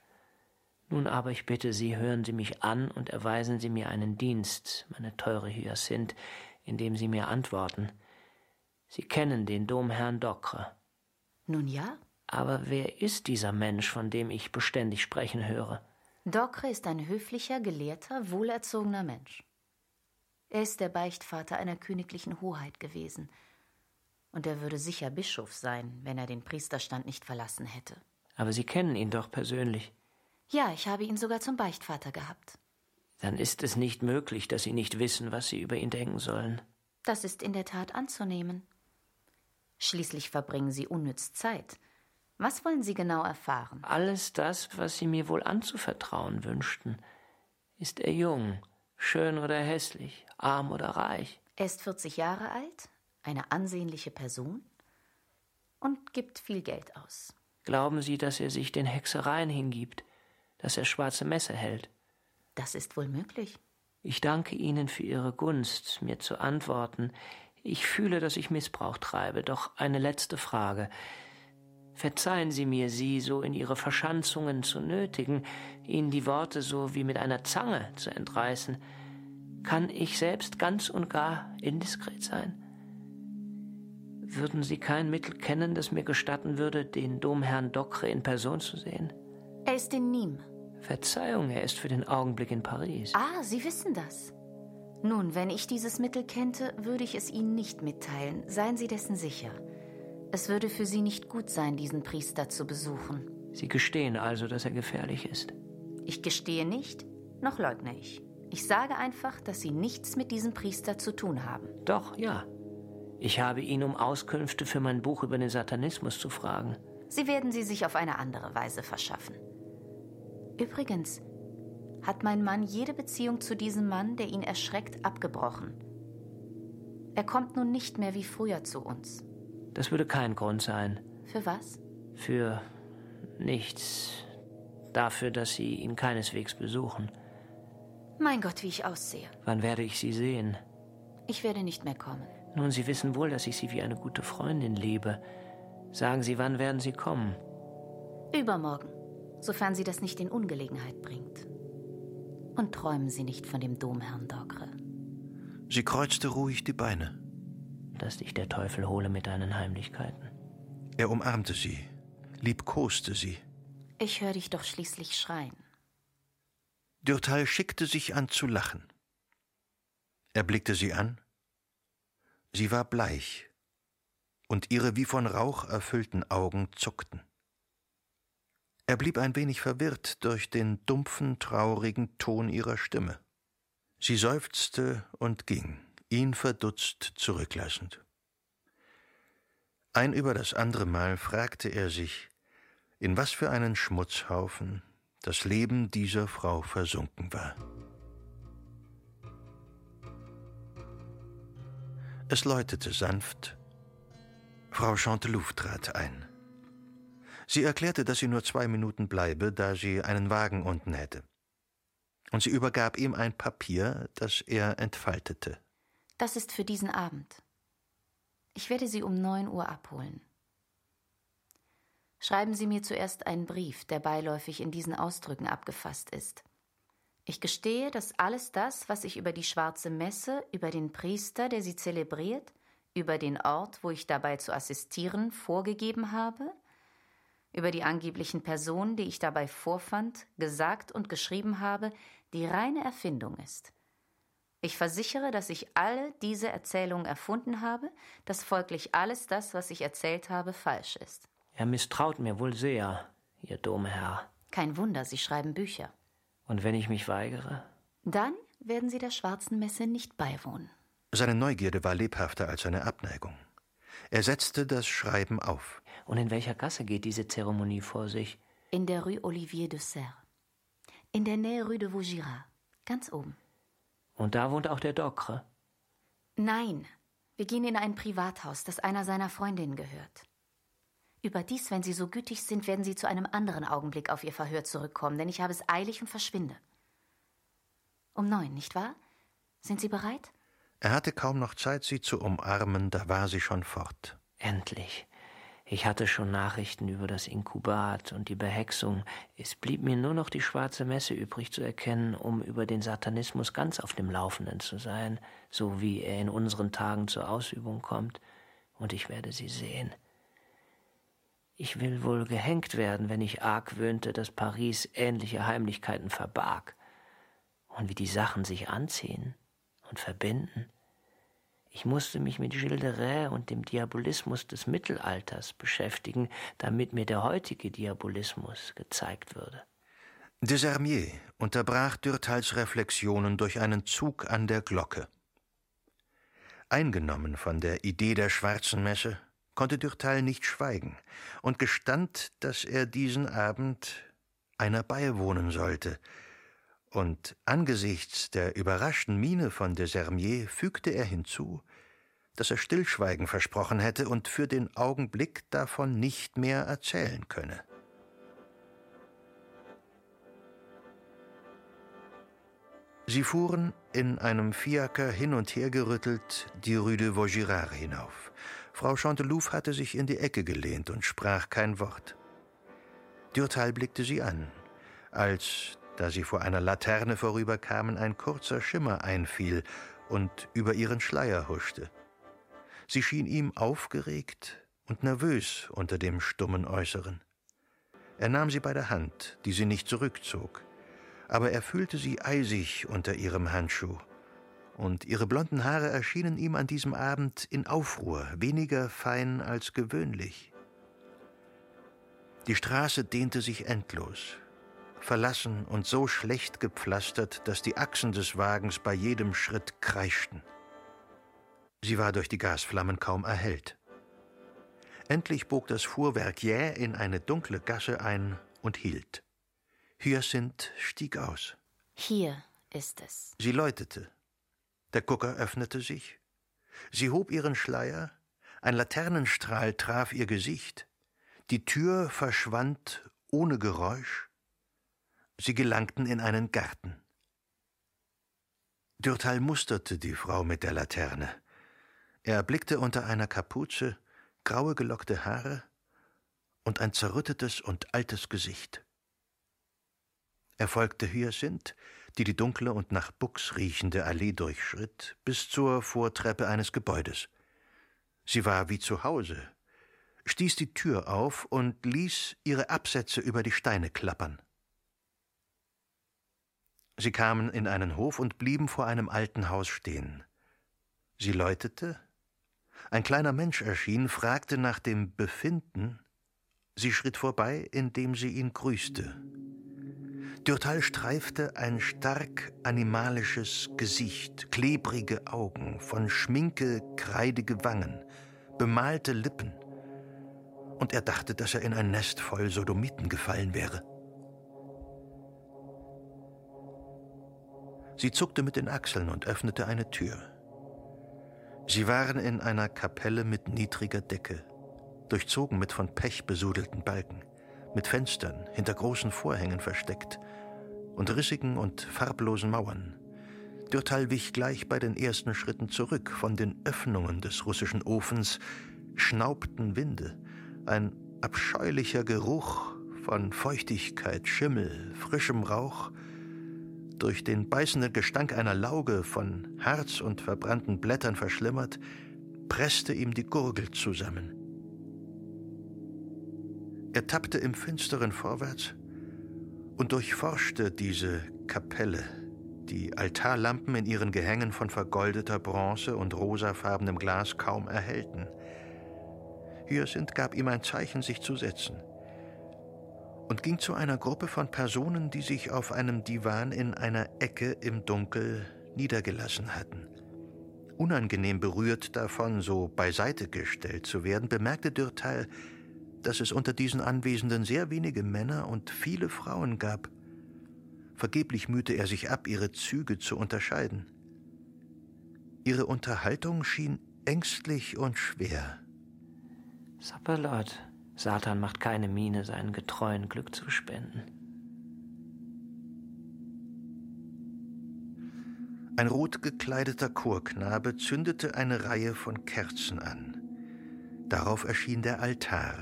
Nun aber, ich bitte Sie, hören Sie mich an und erweisen Sie mir einen Dienst, meine teure Hyacinth, indem Sie mir antworten. Sie kennen den Domherrn Docre. Nun ja. Aber wer ist dieser Mensch, von dem ich beständig sprechen höre? Docre ist ein höflicher, gelehrter, wohlerzogener Mensch. Er ist der Beichtvater einer königlichen Hoheit gewesen. Und er würde sicher Bischof sein, wenn er den Priesterstand nicht verlassen hätte. Aber Sie kennen ihn doch persönlich. Ja, ich habe ihn sogar zum Beichtvater gehabt. Dann ist es nicht möglich, dass Sie nicht wissen, was Sie über ihn denken sollen. Das ist in der Tat anzunehmen. Schließlich verbringen Sie unnütz Zeit. Was wollen Sie genau erfahren? Alles das, was Sie mir wohl anzuvertrauen wünschten. Ist er jung, schön oder hässlich, arm oder reich? Er ist 40 Jahre alt, eine ansehnliche Person und gibt viel Geld aus. Glauben Sie, dass er sich den Hexereien hingibt, dass er schwarze Messer hält? Das ist wohl möglich. Ich danke Ihnen für Ihre Gunst, mir zu antworten. Ich fühle, dass ich Missbrauch treibe, doch eine letzte Frage. Verzeihen Sie mir, Sie so in Ihre Verschanzungen zu nötigen, Ihnen die Worte so wie mit einer Zange zu entreißen. Kann ich selbst ganz und gar indiskret sein? Würden Sie kein Mittel kennen, das mir gestatten würde, den Domherrn Docre in Person zu sehen? Er ist in Nîmes. Verzeihung, er ist für den Augenblick in Paris. Ah, Sie wissen das. Nun, wenn ich dieses Mittel kennte, würde ich es Ihnen nicht mitteilen. Seien Sie dessen sicher. Es würde für Sie nicht gut sein, diesen Priester zu besuchen. Sie gestehen also, dass er gefährlich ist. Ich gestehe nicht, noch leugne ich. Ich sage einfach, dass Sie nichts mit diesem Priester zu tun haben. Doch, ja. Ich habe ihn um Auskünfte für mein Buch über den Satanismus zu fragen. Sie werden sie sich auf eine andere Weise verschaffen. Übrigens, hat mein Mann jede Beziehung zu diesem Mann, der ihn erschreckt, abgebrochen. Er kommt nun nicht mehr wie früher zu uns. Das würde kein Grund sein. Für was? Für nichts. Dafür, dass Sie ihn keineswegs besuchen. Mein Gott, wie ich aussehe. Wann werde ich Sie sehen? Ich werde nicht mehr kommen. Nun, Sie wissen wohl, dass ich Sie wie eine gute Freundin liebe. Sagen Sie, wann werden Sie kommen? Übermorgen, sofern Sie das nicht in Ungelegenheit bringt. Und träumen Sie nicht von dem Domherrn Dogre. Sie kreuzte ruhig die Beine. Dass dich der Teufel hole mit deinen Heimlichkeiten. Er umarmte sie, liebkoste sie. Ich höre dich doch schließlich schreien. Dürtal schickte sich an zu lachen. Er blickte sie an. Sie war bleich, und ihre wie von Rauch erfüllten Augen zuckten. Er blieb ein wenig verwirrt durch den dumpfen, traurigen Ton ihrer Stimme. Sie seufzte und ging, ihn verdutzt zurücklassend. Ein über das andere Mal fragte er sich, in was für einen Schmutzhaufen das Leben dieser Frau versunken war. Es läutete sanft. Frau Chantelouve trat ein. Sie erklärte, dass sie nur zwei Minuten bleibe, da sie einen Wagen unten hätte. Und sie übergab ihm ein Papier, das er entfaltete. Das ist für diesen Abend. Ich werde Sie um neun Uhr abholen. Schreiben Sie mir zuerst einen Brief, der beiläufig in diesen Ausdrücken abgefasst ist. Ich gestehe, dass alles das, was ich über die schwarze Messe, über den Priester, der sie zelebriert, über den Ort, wo ich dabei zu assistieren, vorgegeben habe, über die angeblichen Personen, die ich dabei vorfand, gesagt und geschrieben habe, die reine Erfindung ist. Ich versichere, dass ich alle diese Erzählungen erfunden habe, dass folglich alles das, was ich erzählt habe, falsch ist. Er misstraut mir wohl sehr, Ihr Domherr. Kein Wunder, Sie schreiben Bücher. Und wenn ich mich weigere? Dann werden Sie der schwarzen Messe nicht beiwohnen. Seine Neugierde war lebhafter als seine Abneigung. Er setzte das Schreiben auf. Und in welcher Gasse geht diese Zeremonie vor sich? In der Rue Olivier de Serre. In der Nähe Rue de Vaugirard. Ganz oben. Und da wohnt auch der Docre? Nein. Wir gehen in ein Privathaus, das einer seiner Freundinnen gehört. Überdies, wenn Sie so gütig sind, werden Sie zu einem anderen Augenblick auf Ihr Verhör zurückkommen, denn ich habe es eilig und verschwinde. Um neun, nicht wahr? Sind Sie bereit? Er hatte kaum noch Zeit, sie zu umarmen, da war sie schon fort. Endlich. Ich hatte schon Nachrichten über das Inkubat und die Behexung. Es blieb mir nur noch die schwarze Messe übrig zu erkennen, um über den Satanismus ganz auf dem Laufenden zu sein, so wie er in unseren Tagen zur Ausübung kommt. Und ich werde sie sehen. Ich will wohl gehängt werden, wenn ich argwöhnte, dass Paris ähnliche Heimlichkeiten verbarg. Und wie die Sachen sich anziehen und verbinden. Ich musste mich mit Gilles de Rais und dem Diabolismus des Mittelalters beschäftigen, damit mir der heutige Diabolismus gezeigt würde. Desermier unterbrach Dürtals Reflexionen durch einen Zug an der Glocke. Eingenommen von der Idee der schwarzen Messe, konnte Dürtal nicht schweigen und gestand, dass er diesen Abend einer beiwohnen sollte, und angesichts der überraschten Miene von Desermier fügte er hinzu, dass er Stillschweigen versprochen hätte und für den Augenblick davon nicht mehr erzählen könne. Sie fuhren in einem Fiaker hin und her gerüttelt die Rue de Vaugirard hinauf. Frau Chantelouf hatte sich in die Ecke gelehnt und sprach kein Wort. Dürtal blickte sie an, als da sie vor einer Laterne vorüberkamen, ein kurzer Schimmer einfiel und über ihren Schleier huschte. Sie schien ihm aufgeregt und nervös unter dem stummen Äußeren. Er nahm sie bei der Hand, die sie nicht zurückzog, aber er fühlte sie eisig unter ihrem Handschuh, und ihre blonden Haare erschienen ihm an diesem Abend in Aufruhr, weniger fein als gewöhnlich. Die Straße dehnte sich endlos, verlassen und so schlecht gepflastert, dass die Achsen des Wagens bei jedem Schritt kreischten. Sie war durch die Gasflammen kaum erhellt. Endlich bog das Fuhrwerk jäh in eine dunkle Gasse ein und hielt. Hyacinth stieg aus. Hier ist es. Sie läutete. Der Gucker öffnete sich. Sie hob ihren Schleier. Ein Laternenstrahl traf ihr Gesicht. Die Tür verschwand ohne Geräusch. Sie gelangten in einen Garten. Dürtal musterte die Frau mit der Laterne. Er erblickte unter einer Kapuze graue gelockte Haare und ein zerrüttetes und altes Gesicht. Er folgte Hyacinth, die die dunkle und nach Buchs riechende Allee durchschritt, bis zur Vortreppe eines Gebäudes. Sie war wie zu Hause, stieß die Tür auf und ließ ihre Absätze über die Steine klappern. Sie kamen in einen Hof und blieben vor einem alten Haus stehen. Sie läutete. Ein kleiner Mensch erschien, fragte nach dem Befinden. Sie schritt vorbei, indem sie ihn grüßte. Dürtal streifte ein stark animalisches Gesicht, klebrige Augen, von Schminke kreidige Wangen, bemalte Lippen. Und er dachte, dass er in ein Nest voll Sodomiten gefallen wäre. Sie zuckte mit den Achseln und öffnete eine Tür. Sie waren in einer Kapelle mit niedriger Decke, durchzogen mit von Pech besudelten Balken, mit Fenstern hinter großen Vorhängen versteckt und rissigen und farblosen Mauern. Dürtal wich gleich bei den ersten Schritten zurück. Von den Öffnungen des russischen Ofens schnaubten Winde, ein abscheulicher Geruch von Feuchtigkeit, Schimmel, frischem Rauch durch den beißenden Gestank einer Lauge von Harz und verbrannten Blättern verschlimmert, presste ihm die Gurgel zusammen. Er tappte im Finsteren vorwärts und durchforschte diese Kapelle, die Altarlampen in ihren Gehängen von vergoldeter Bronze und rosafarbenem Glas kaum erhellten. Hyacinth gab ihm ein Zeichen, sich zu setzen und ging zu einer Gruppe von Personen, die sich auf einem Divan in einer Ecke im Dunkel niedergelassen hatten. Unangenehm berührt davon, so beiseite gestellt zu werden, bemerkte Dürtal, dass es unter diesen Anwesenden sehr wenige Männer und viele Frauen gab. Vergeblich mühte er sich ab, ihre Züge zu unterscheiden. Ihre Unterhaltung schien ängstlich und schwer. Sapperlot, Satan macht keine Miene, seinen Getreuen Glück zu spenden. Ein rot gekleideter Chorknabe zündete eine Reihe von Kerzen an. Darauf erschien der Altar.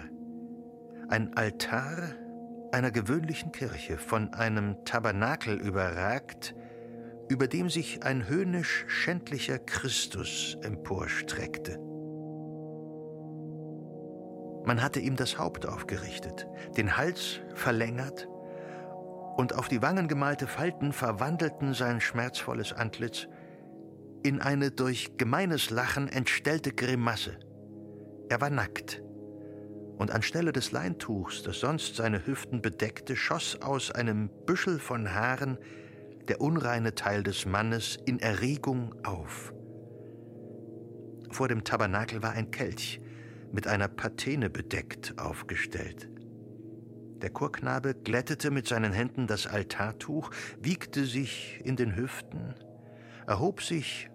Ein Altar einer gewöhnlichen Kirche, von einem Tabernakel überragt, über dem sich ein höhnisch schändlicher Christus emporstreckte. Man hatte ihm das Haupt aufgerichtet, den Hals verlängert, und auf die Wangen gemalte Falten verwandelten sein schmerzvolles Antlitz in eine durch gemeines Lachen entstellte Grimasse. Er war nackt, und anstelle des Leintuchs, das sonst seine Hüften bedeckte, schoss aus einem Büschel von Haaren der unreine Teil des Mannes in Erregung auf. Vor dem Tabernakel war ein Kelch, mit einer Patene bedeckt, aufgestellt. Der Chorknabe glättete mit seinen Händen das Altartuch, wiegte sich in den Hüften, erhob sich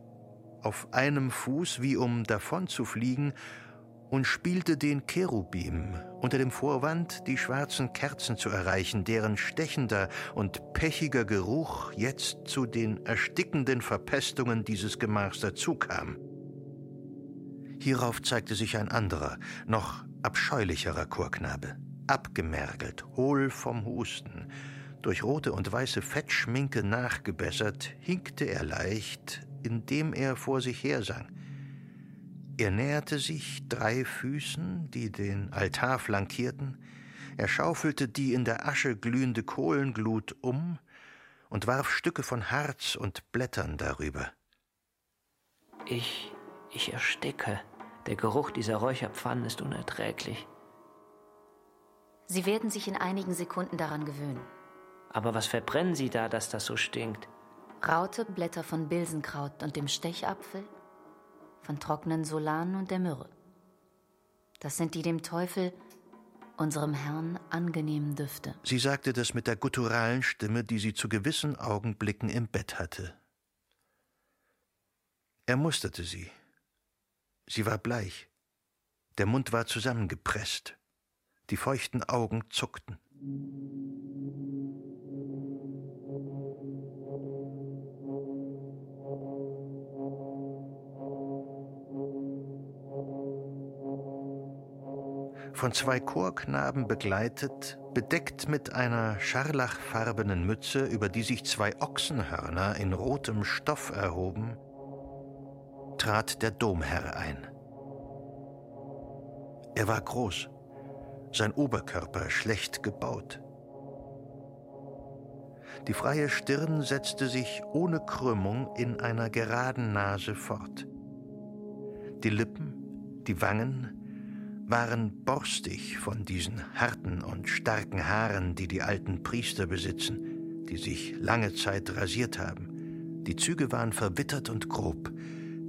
auf einem Fuß, wie um davon zu fliegen, und spielte den Cherubim unter dem Vorwand, die schwarzen Kerzen zu erreichen, deren stechender und pechiger Geruch jetzt zu den erstickenden Verpestungen dieses Gemachs dazukam. Hierauf zeigte sich ein anderer, noch abscheulicherer Chorknabe, abgemergelt, hohl vom Husten, durch rote und weiße Fettschminke nachgebessert, hinkte er leicht, indem er vor sich hersang. Er näherte sich drei Füßen, die den Altar flankierten, er schaufelte die in der Asche glühende Kohlenglut um und warf Stücke von Harz und Blättern darüber. Ich, ich ersticke. Der Geruch dieser Räucherpfannen ist unerträglich. Sie werden sich in einigen Sekunden daran gewöhnen. Aber was verbrennen Sie da, dass das so stinkt? Raute, Blätter von Bilsenkraut und dem Stechapfel, von trockenen Solanen und der Myrrhe. Das sind die dem Teufel, unserem Herrn, angenehmen Düfte. Sie sagte das mit der gutturalen Stimme, die sie zu gewissen Augenblicken im Bett hatte. Er musterte sie. Sie war bleich. Der Mund war zusammengepresst. Die feuchten Augen zuckten. von zwei Chorknaben begleitet, bedeckt mit einer scharlachfarbenen Mütze, über die sich zwei Ochsenhörner in rotem Stoff erhoben, trat der Domherr ein. Er war groß, sein Oberkörper schlecht gebaut. Die freie Stirn setzte sich ohne Krümmung in einer geraden Nase fort. Die Lippen, die Wangen, waren borstig von diesen harten und starken Haaren, die die alten Priester besitzen, die sich lange Zeit rasiert haben. Die Züge waren verwittert und grob,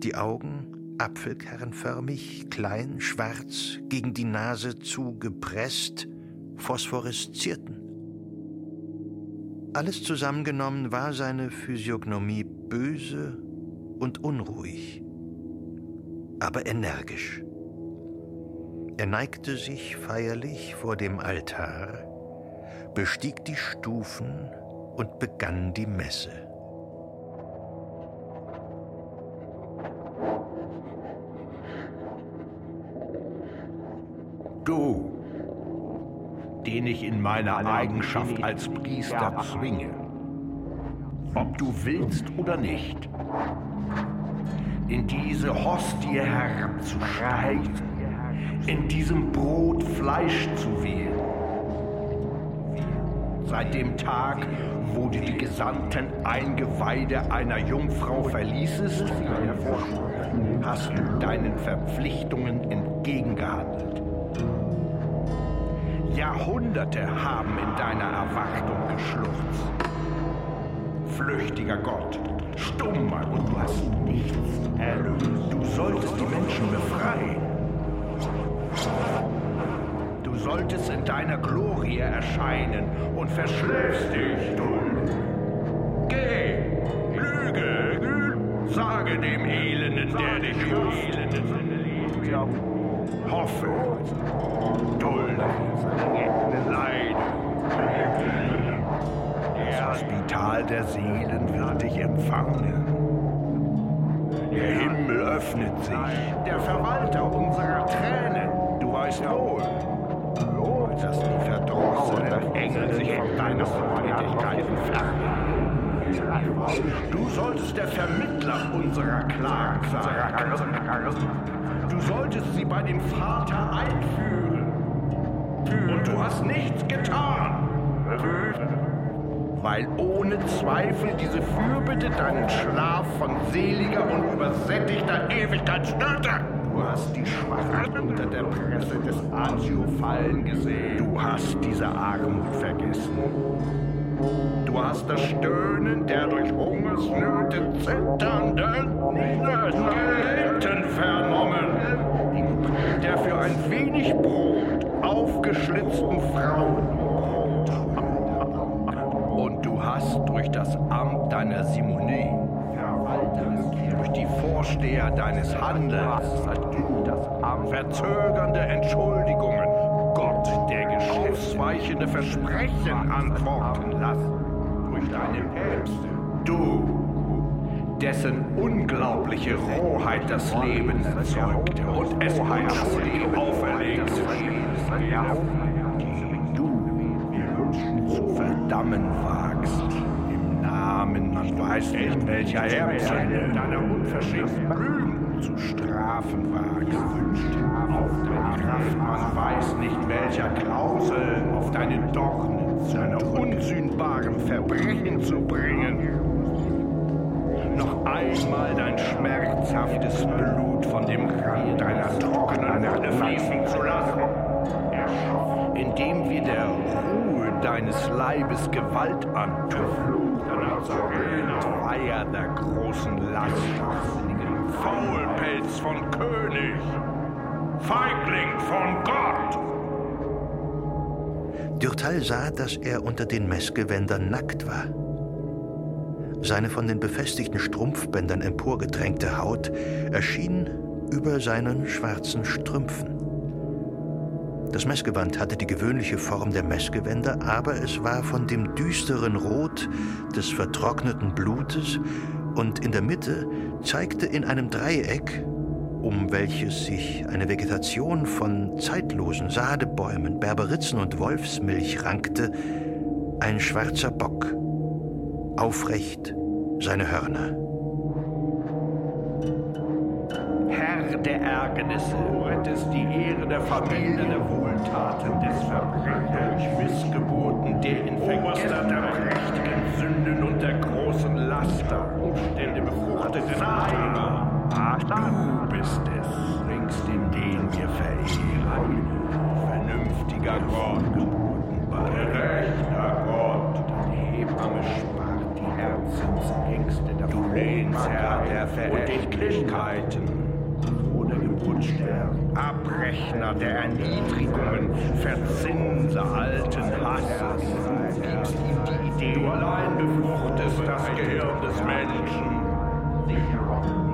die Augen apfelkernförmig, klein, schwarz, gegen die Nase zugepresst, phosphoreszierten. Alles zusammengenommen war seine Physiognomie böse und unruhig, aber energisch. Er neigte sich feierlich vor dem Altar, bestieg die Stufen und begann die Messe. Ich in meiner Eigenschaft als Priester zwinge, ob du willst oder nicht, in diese Hostie herabzusteigen in diesem Brot Fleisch zu wählen. Seit dem Tag, wo du die gesandten Eingeweide einer Jungfrau verließest, hast du deinen Verpflichtungen entgegengehandelt. Jahrhunderte haben in deiner Erwartung geschluchzt. Flüchtiger Gott, stummer und du hast nichts erlöst. Du solltest die Menschen befreien. Du solltest in deiner Glorie erscheinen und verschläfst dich, du. Geh, lüge, sage dem Elenden, der dich ruft. Hoffe, dulde, leide. Das Spital der Seelen wird dich empfangen. Der Himmel öffnet sich, der Verwalter unserer Tränen ist wohl, dass die verdrossenen Engel sich von deiner Freundlichkeit entfernen. Du solltest der Vermittler unserer Klagen sein. Du solltest sie bei dem Vater einführen. Und du hast nichts getan. Weil ohne Zweifel diese Fürbitte deinen Schlaf von seliger und übersättigter Ewigkeit störte. Du hast die Schwachen unter der Presse des Agio fallen gesehen. Du hast diese Armut vergessen. Du hast das Stöhnen der durch Hungersnöte zitternden, Gelähmten vernommen, der für ein wenig Brot aufgeschlitzten Frauen. Und du hast durch das Amt deiner Simonie, durch die Vorsteher deines Handelns, verzögernde Entschuldigungen, Gott, der geschäftsweichende Versprechen antworten lassen. Durch deine Päpste. Du, dessen unglaubliche Rohheit das Leben erzeugte und es Leben auferlegt. Die du zu verdammen wagst. Im Namen, man weiß nicht welcher Erbsünde, deiner unverschämten Lügen zu strafen wagst. Auf deine Kraft, man weiß nicht welcher Klausel, auf deine Dornen zu einer unsühnbaren Verbrechen zu bringen. Einmal dein schmerzhaftes Blut von dem Rand deiner trockenen Hände fließen zu lassen, indem wir der Ruhe deines Leibes Gewalt antun. Weiher der großen Last, Faulpelz von König, Feigling von Gott. Dürtal sah, dass er unter den Messgewändern nackt war. Seine von den befestigten Strumpfbändern emporgedrängte Haut erschien über seinen schwarzen Strümpfen. Das Messgewand hatte die gewöhnliche Form der Messgewänder, aber es war von dem düsteren Rot des vertrockneten Blutes und in der Mitte zeigte in einem Dreieck, um welches sich eine Vegetation von zeitlosen Sadebäumen, Berberitzen und Wolfsmilch rankte, ein schwarzer Bock, aufrecht seine Hörner. Herr der Ärgernisse, du rettest die Ehre der Familie der Wohltaten des Verbrechens durch Missgeburten, der in Vergesser der prächtigen Sünden und der großen Laster, Umstände befruchtete Satan. Du bist es, längst in den wir verehren. Vernünftiger Gott, geboten bei Lehnsherr der Verächtlichkeiten oder Geburtsstern, Abrechner der Erniedrigungen, Verzinser alten Hasses. Du gibst ihm die Idee, du allein befruchtest das Gehirn des Menschen.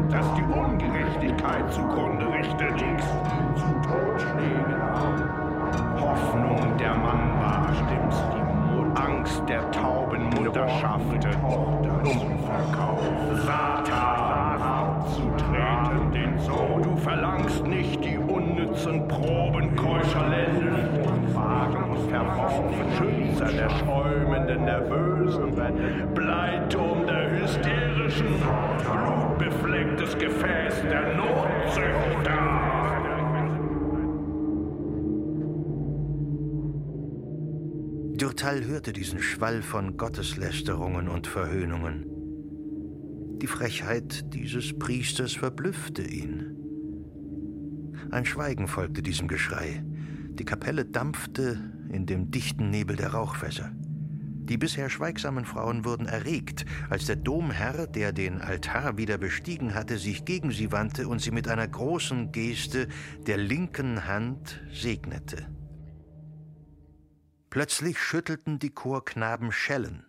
Das die Ungerechtigkeit zugrunde richtet, ihn zu Totschlägen an. Hoffnung der Mannbar stimmst die Mut, Angst der tauben Mutterschaft, Tochter zum Verkauf. Unnützen Proben keuscher Lenden, wahren und verworfen Schützer der schäumenden Nervösen, Bleiturm der hysterischen, blutbeflecktes Gefäß der Notzüchter. Dürtal hörte diesen Schwall von Gotteslästerungen und Verhöhnungen. Die Frechheit dieses Priesters verblüffte ihn. Ein Schweigen folgte diesem Geschrei. Die Kapelle dampfte in dem dichten Nebel der Rauchfässer. Die bisher schweigsamen Frauen wurden erregt, als der Domherr, der den Altar wieder bestiegen hatte, sich gegen sie wandte und sie mit einer großen Geste der linken Hand segnete. Plötzlich schüttelten die Chorknaben Schellen.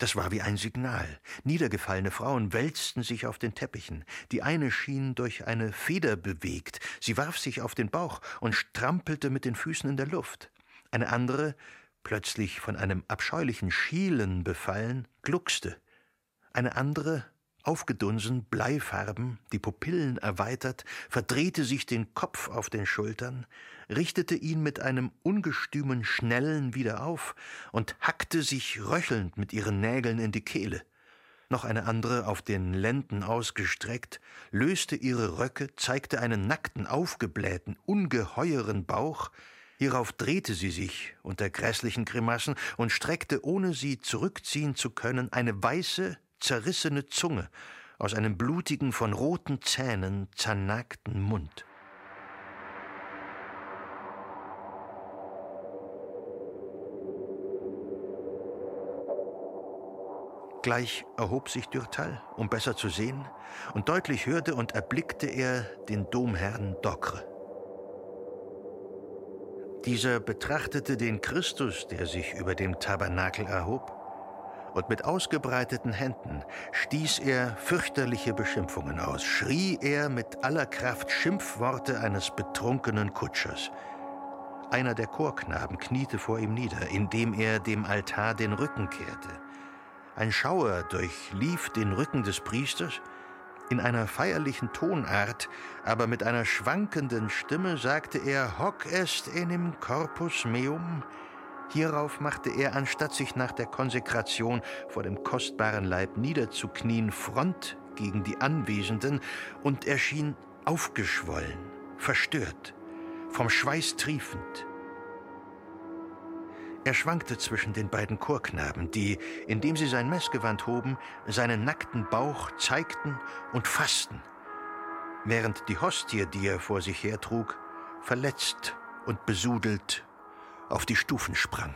Das war wie ein Signal. Niedergefallene Frauen wälzten sich auf den Teppichen. Die eine schien durch eine Feder bewegt. Sie warf sich auf den Bauch und strampelte mit den Füßen in der Luft. Eine andere, plötzlich von einem abscheulichen Schielen befallen, gluckste. Eine andere aufgedunsen, bleifarben, die Pupillen erweitert, verdrehte sich den Kopf auf den Schultern, richtete ihn mit einem ungestümen Schnellen wieder auf und hackte sich röchelnd mit ihren Nägeln in die Kehle. Noch eine andere, auf den Lenden ausgestreckt, löste ihre Röcke, zeigte einen nackten, aufgeblähten, ungeheueren Bauch, hierauf drehte sie sich unter grässlichen Grimassen und streckte, ohne sie zurückziehen zu können, eine weiße, zerrissene Zunge aus einem blutigen, von roten Zähnen zernagten Mund. Gleich erhob sich Dürtal, um besser zu sehen, und deutlich hörte und erblickte er den Domherrn Docre. Dieser betrachtete den Christus, der sich über dem Tabernakel erhob, und mit ausgebreiteten Händen stieß er fürchterliche Beschimpfungen aus, schrie er mit aller Kraft Schimpfworte eines betrunkenen Kutschers. Einer der Chorknaben kniete vor ihm nieder, indem er dem Altar den Rücken kehrte. Ein Schauer durchlief den Rücken des Priesters, in einer feierlichen Tonart, aber mit einer schwankenden Stimme sagte er Hoc est enim corpus meum, Hierauf machte er, anstatt sich nach der Konsekration vor dem kostbaren Leib niederzuknien, Front gegen die Anwesenden und erschien aufgeschwollen, verstört, vom Schweiß triefend. Er schwankte zwischen den beiden Chorknaben, die, indem sie sein Messgewand hoben, seinen nackten Bauch zeigten und fassten, während die Hostie, die er vor sich hertrug, verletzt und besudelt auf die Stufen sprang.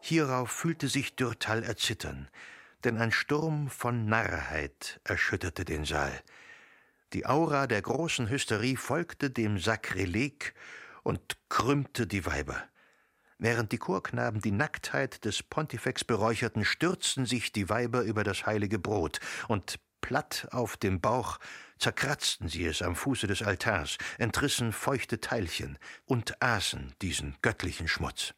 Hierauf fühlte sich Dürtal erzittern, denn ein Sturm von Narrheit erschütterte den Saal. Die Aura der großen Hysterie folgte dem Sakrileg und krümmte die Weiber. Während die Chorknaben die Nacktheit des Pontifex beräucherten, stürzten sich die Weiber über das heilige Brot, und platt auf dem Bauch zerkratzten sie es am Fuße des Altars, entrissen feuchte Teilchen und aßen diesen göttlichen Schmutz.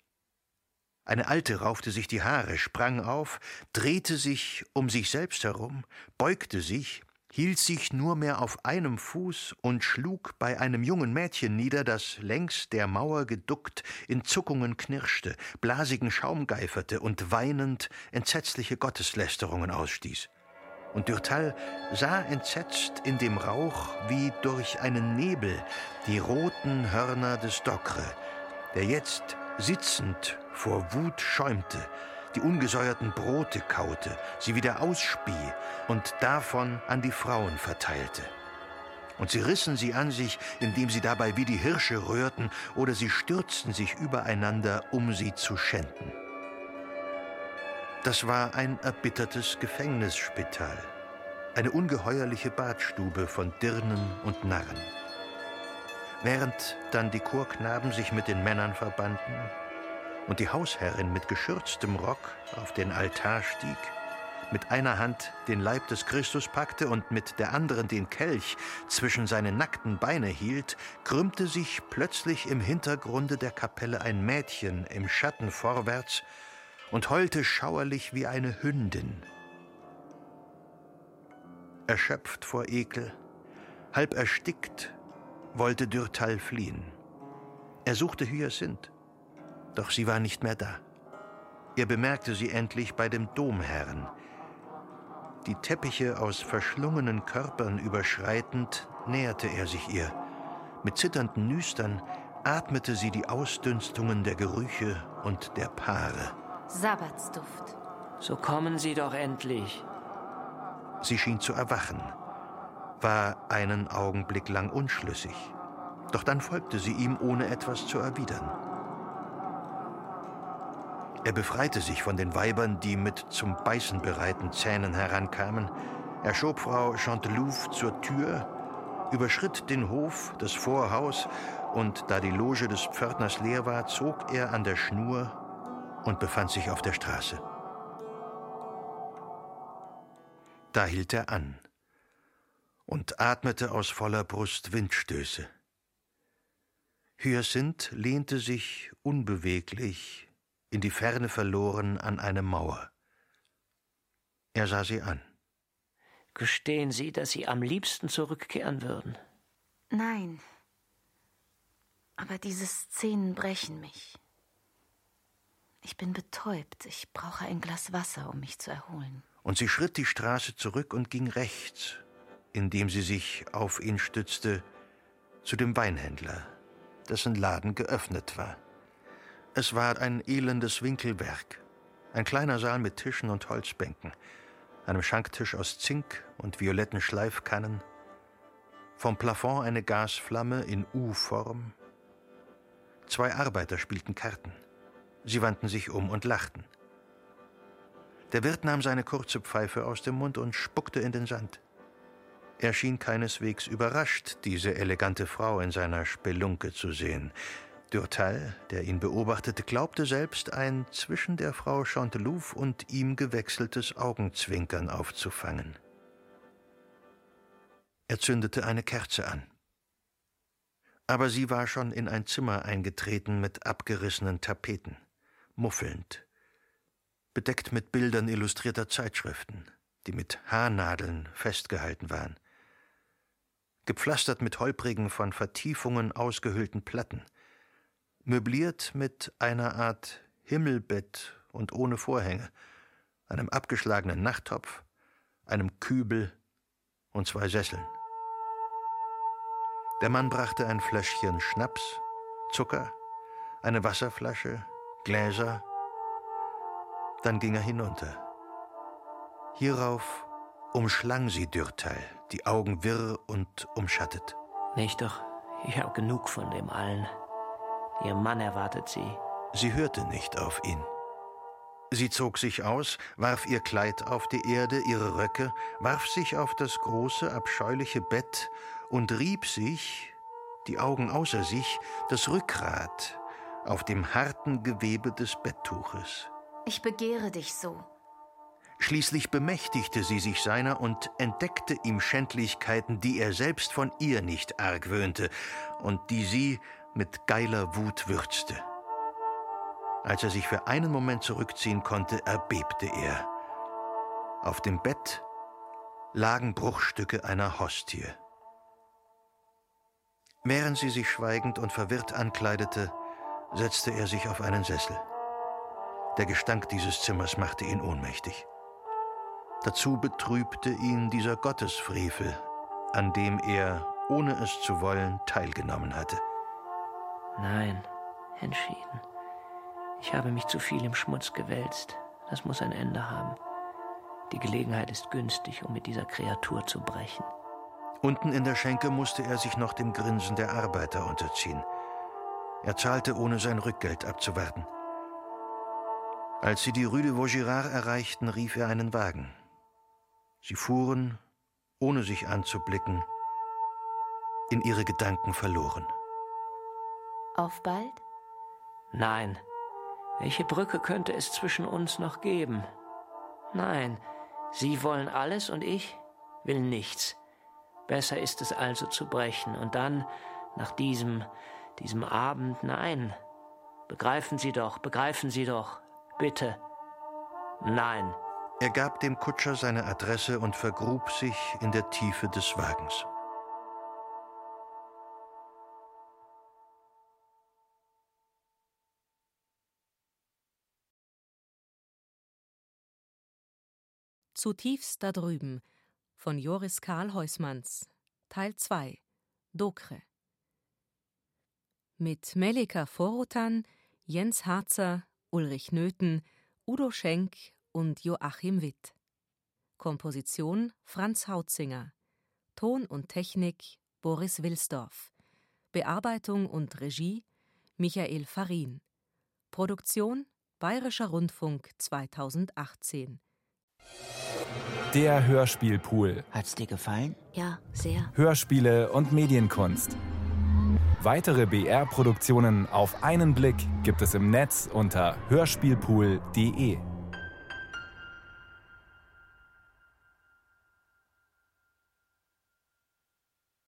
Eine Alte raufte sich die Haare, sprang auf, drehte sich um sich selbst herum, beugte sich, hielt sich nur mehr auf einem Fuß und schlug bei einem jungen Mädchen nieder, das längs der Mauer geduckt in Zuckungen knirschte, blasigen Schaum geiferte und weinend entsetzliche Gotteslästerungen ausstieß und Dürtal sah entsetzt in dem Rauch wie durch einen Nebel die roten Hörner des Docre, der jetzt sitzend vor Wut schäumte, die ungesäuerten Brote kaute, sie wieder ausspie und davon an die Frauen verteilte. Und sie rissen sie an sich, indem sie dabei wie die Hirsche rührten, oder sie stürzten sich übereinander, um sie zu schänden. Das war ein erbittertes Gefängnisspital, eine ungeheuerliche Badstube von Dirnen und Narren. Während dann die Chorknaben sich mit den Männern verbanden und die Hausherrin mit geschürztem Rock auf den Altar stieg, mit einer Hand den Leib des Christus packte und mit der anderen den Kelch zwischen seine nackten Beine hielt, krümmte sich plötzlich im Hintergrunde der Kapelle ein Mädchen im Schatten vorwärts und heulte schauerlich wie eine Hündin. Erschöpft vor Ekel, halb erstickt, wollte Dürtal fliehen. Er suchte Hyacinth, doch sie war nicht mehr da. Er bemerkte sie endlich bei dem Domherrn. Die Teppiche aus verschlungenen Körpern überschreitend, näherte er sich ihr. Mit zitternden Nüstern atmete sie die Ausdünstungen der Gerüche und der Paare. Sabbatsduft. So kommen Sie doch endlich. Sie schien zu erwachen, war einen Augenblick lang unschlüssig. Doch dann folgte sie ihm, ohne etwas zu erwidern. Er befreite sich von den Weibern, die mit zum Beißen bereiten Zähnen herankamen. Er schob Frau Chantelouve zur Tür, überschritt den Hof, das Vorhaus, und da die Loge des Pförtners leer war, zog er an der Schnur und befand sich auf der Straße. Da hielt er an und atmete aus voller Brust Windstöße. Hyacinth lehnte sich unbeweglich, in die Ferne verloren, an eine Mauer. Er sah sie an. Gestehen Sie, dass Sie am liebsten zurückkehren würden? Nein. Aber diese Szenen brechen mich. Ich bin betäubt. Ich brauche ein Glas Wasser, um mich zu erholen. Und sie schritt die Straße zurück und ging rechts, indem sie sich auf ihn stützte, zu dem Weinhändler, dessen Laden geöffnet war. Es war ein elendes Winkelwerk, ein kleiner Saal mit Tischen und Holzbänken einem Schanktisch aus Zink und violetten Schleifkannen, vom Plafond eine Gasflamme in U-Form. Zwei Arbeiter spielten Karten. Sie wandten sich um und lachten. Der Wirt nahm seine kurze Pfeife aus dem Mund und spuckte in den Sand. Er schien keineswegs überrascht, diese elegante Frau in seiner Spelunke zu sehen. Durtal, der ihn beobachtete, glaubte selbst ein zwischen der Frau Chantelouve und ihm gewechseltes Augenzwinkern aufzufangen. Er zündete eine Kerze an. Aber sie war schon in ein Zimmer eingetreten mit abgerissenen Tapeten, muffelnd, bedeckt mit Bildern illustrierter Zeitschriften, die mit Haarnadeln festgehalten waren, gepflastert mit holprigen, von Vertiefungen ausgehöhlten Platten – möbliert mit einer Art Himmelbett und ohne Vorhänge, einem abgeschlagenen Nachttopf, einem Kübel und zwei Sesseln. Der Mann brachte ein Fläschchen Schnaps, Zucker, eine Wasserflasche, Gläser, dann ging er hinunter. Hierauf umschlang sie Dürtal, die Augen wirr und umschattet. Nicht doch, ich habe genug von dem allen. Ihr Mann erwartet sie. Sie hörte nicht auf ihn. Sie zog sich aus, warf ihr Kleid auf die Erde, ihre Röcke, warf sich auf das große, abscheuliche Bett und rieb sich, die Augen außer sich, das Rückgrat auf dem harten Gewebe des Betttuches. Ich begehre dich so. Schließlich bemächtigte sie sich seiner und entdeckte ihm Schändlichkeiten, die er selbst von ihr nicht argwöhnte und die sie mit geiler Wut würzte. Als er sich für einen Moment zurückziehen konnte, erbebte er. Auf dem Bett lagen Bruchstücke einer Hostie. Während sie sich schweigend und verwirrt ankleidete, setzte er sich auf einen Sessel. Der Gestank dieses Zimmers machte ihn ohnmächtig. Dazu betrübte ihn dieser Gottesfrevel, an dem er, ohne es zu wollen, teilgenommen hatte. Nein, entschieden. Ich habe mich zu viel im Schmutz gewälzt. Das muss ein Ende haben. Die Gelegenheit ist günstig, um mit dieser Kreatur zu brechen. Unten in der Schenke musste er sich noch dem Grinsen der Arbeiter unterziehen. Er zahlte, ohne sein Rückgeld abzuwarten. Als sie die Rue de Vaugirard erreichten, rief er einen Wagen. Sie fuhren, ohne sich anzublicken, in ihre Gedanken verloren. Auf bald? Nein. Welche Brücke könnte es zwischen uns noch geben? Nein, Sie wollen alles und ich will nichts. Besser ist es also zu brechen und dann, nach diesem, diesem Abend, nein. Begreifen Sie doch, begreifen Sie doch, bitte. Nein. Er gab dem Kutscher seine Adresse und vergrub sich in der Tiefe des Wagens. Zutiefst da drüben von Joris Karl Heusmanns Teil 2 Dokre Mit Melika Vorotan, Jens Harzer, Ulrich Nöthen, Udo Schenk und Joachim Witt. Komposition Franz Hautzinger. Ton und Technik Boris Wilsdorf. Bearbeitung und Regie Michael Farin. Produktion Bayerischer Rundfunk 2018 der Hörspielpool. Hat's dir gefallen? Ja, sehr. Hörspiele und Medienkunst. Weitere BR-Produktionen auf einen Blick gibt es im Netz unter hörspielpool.de.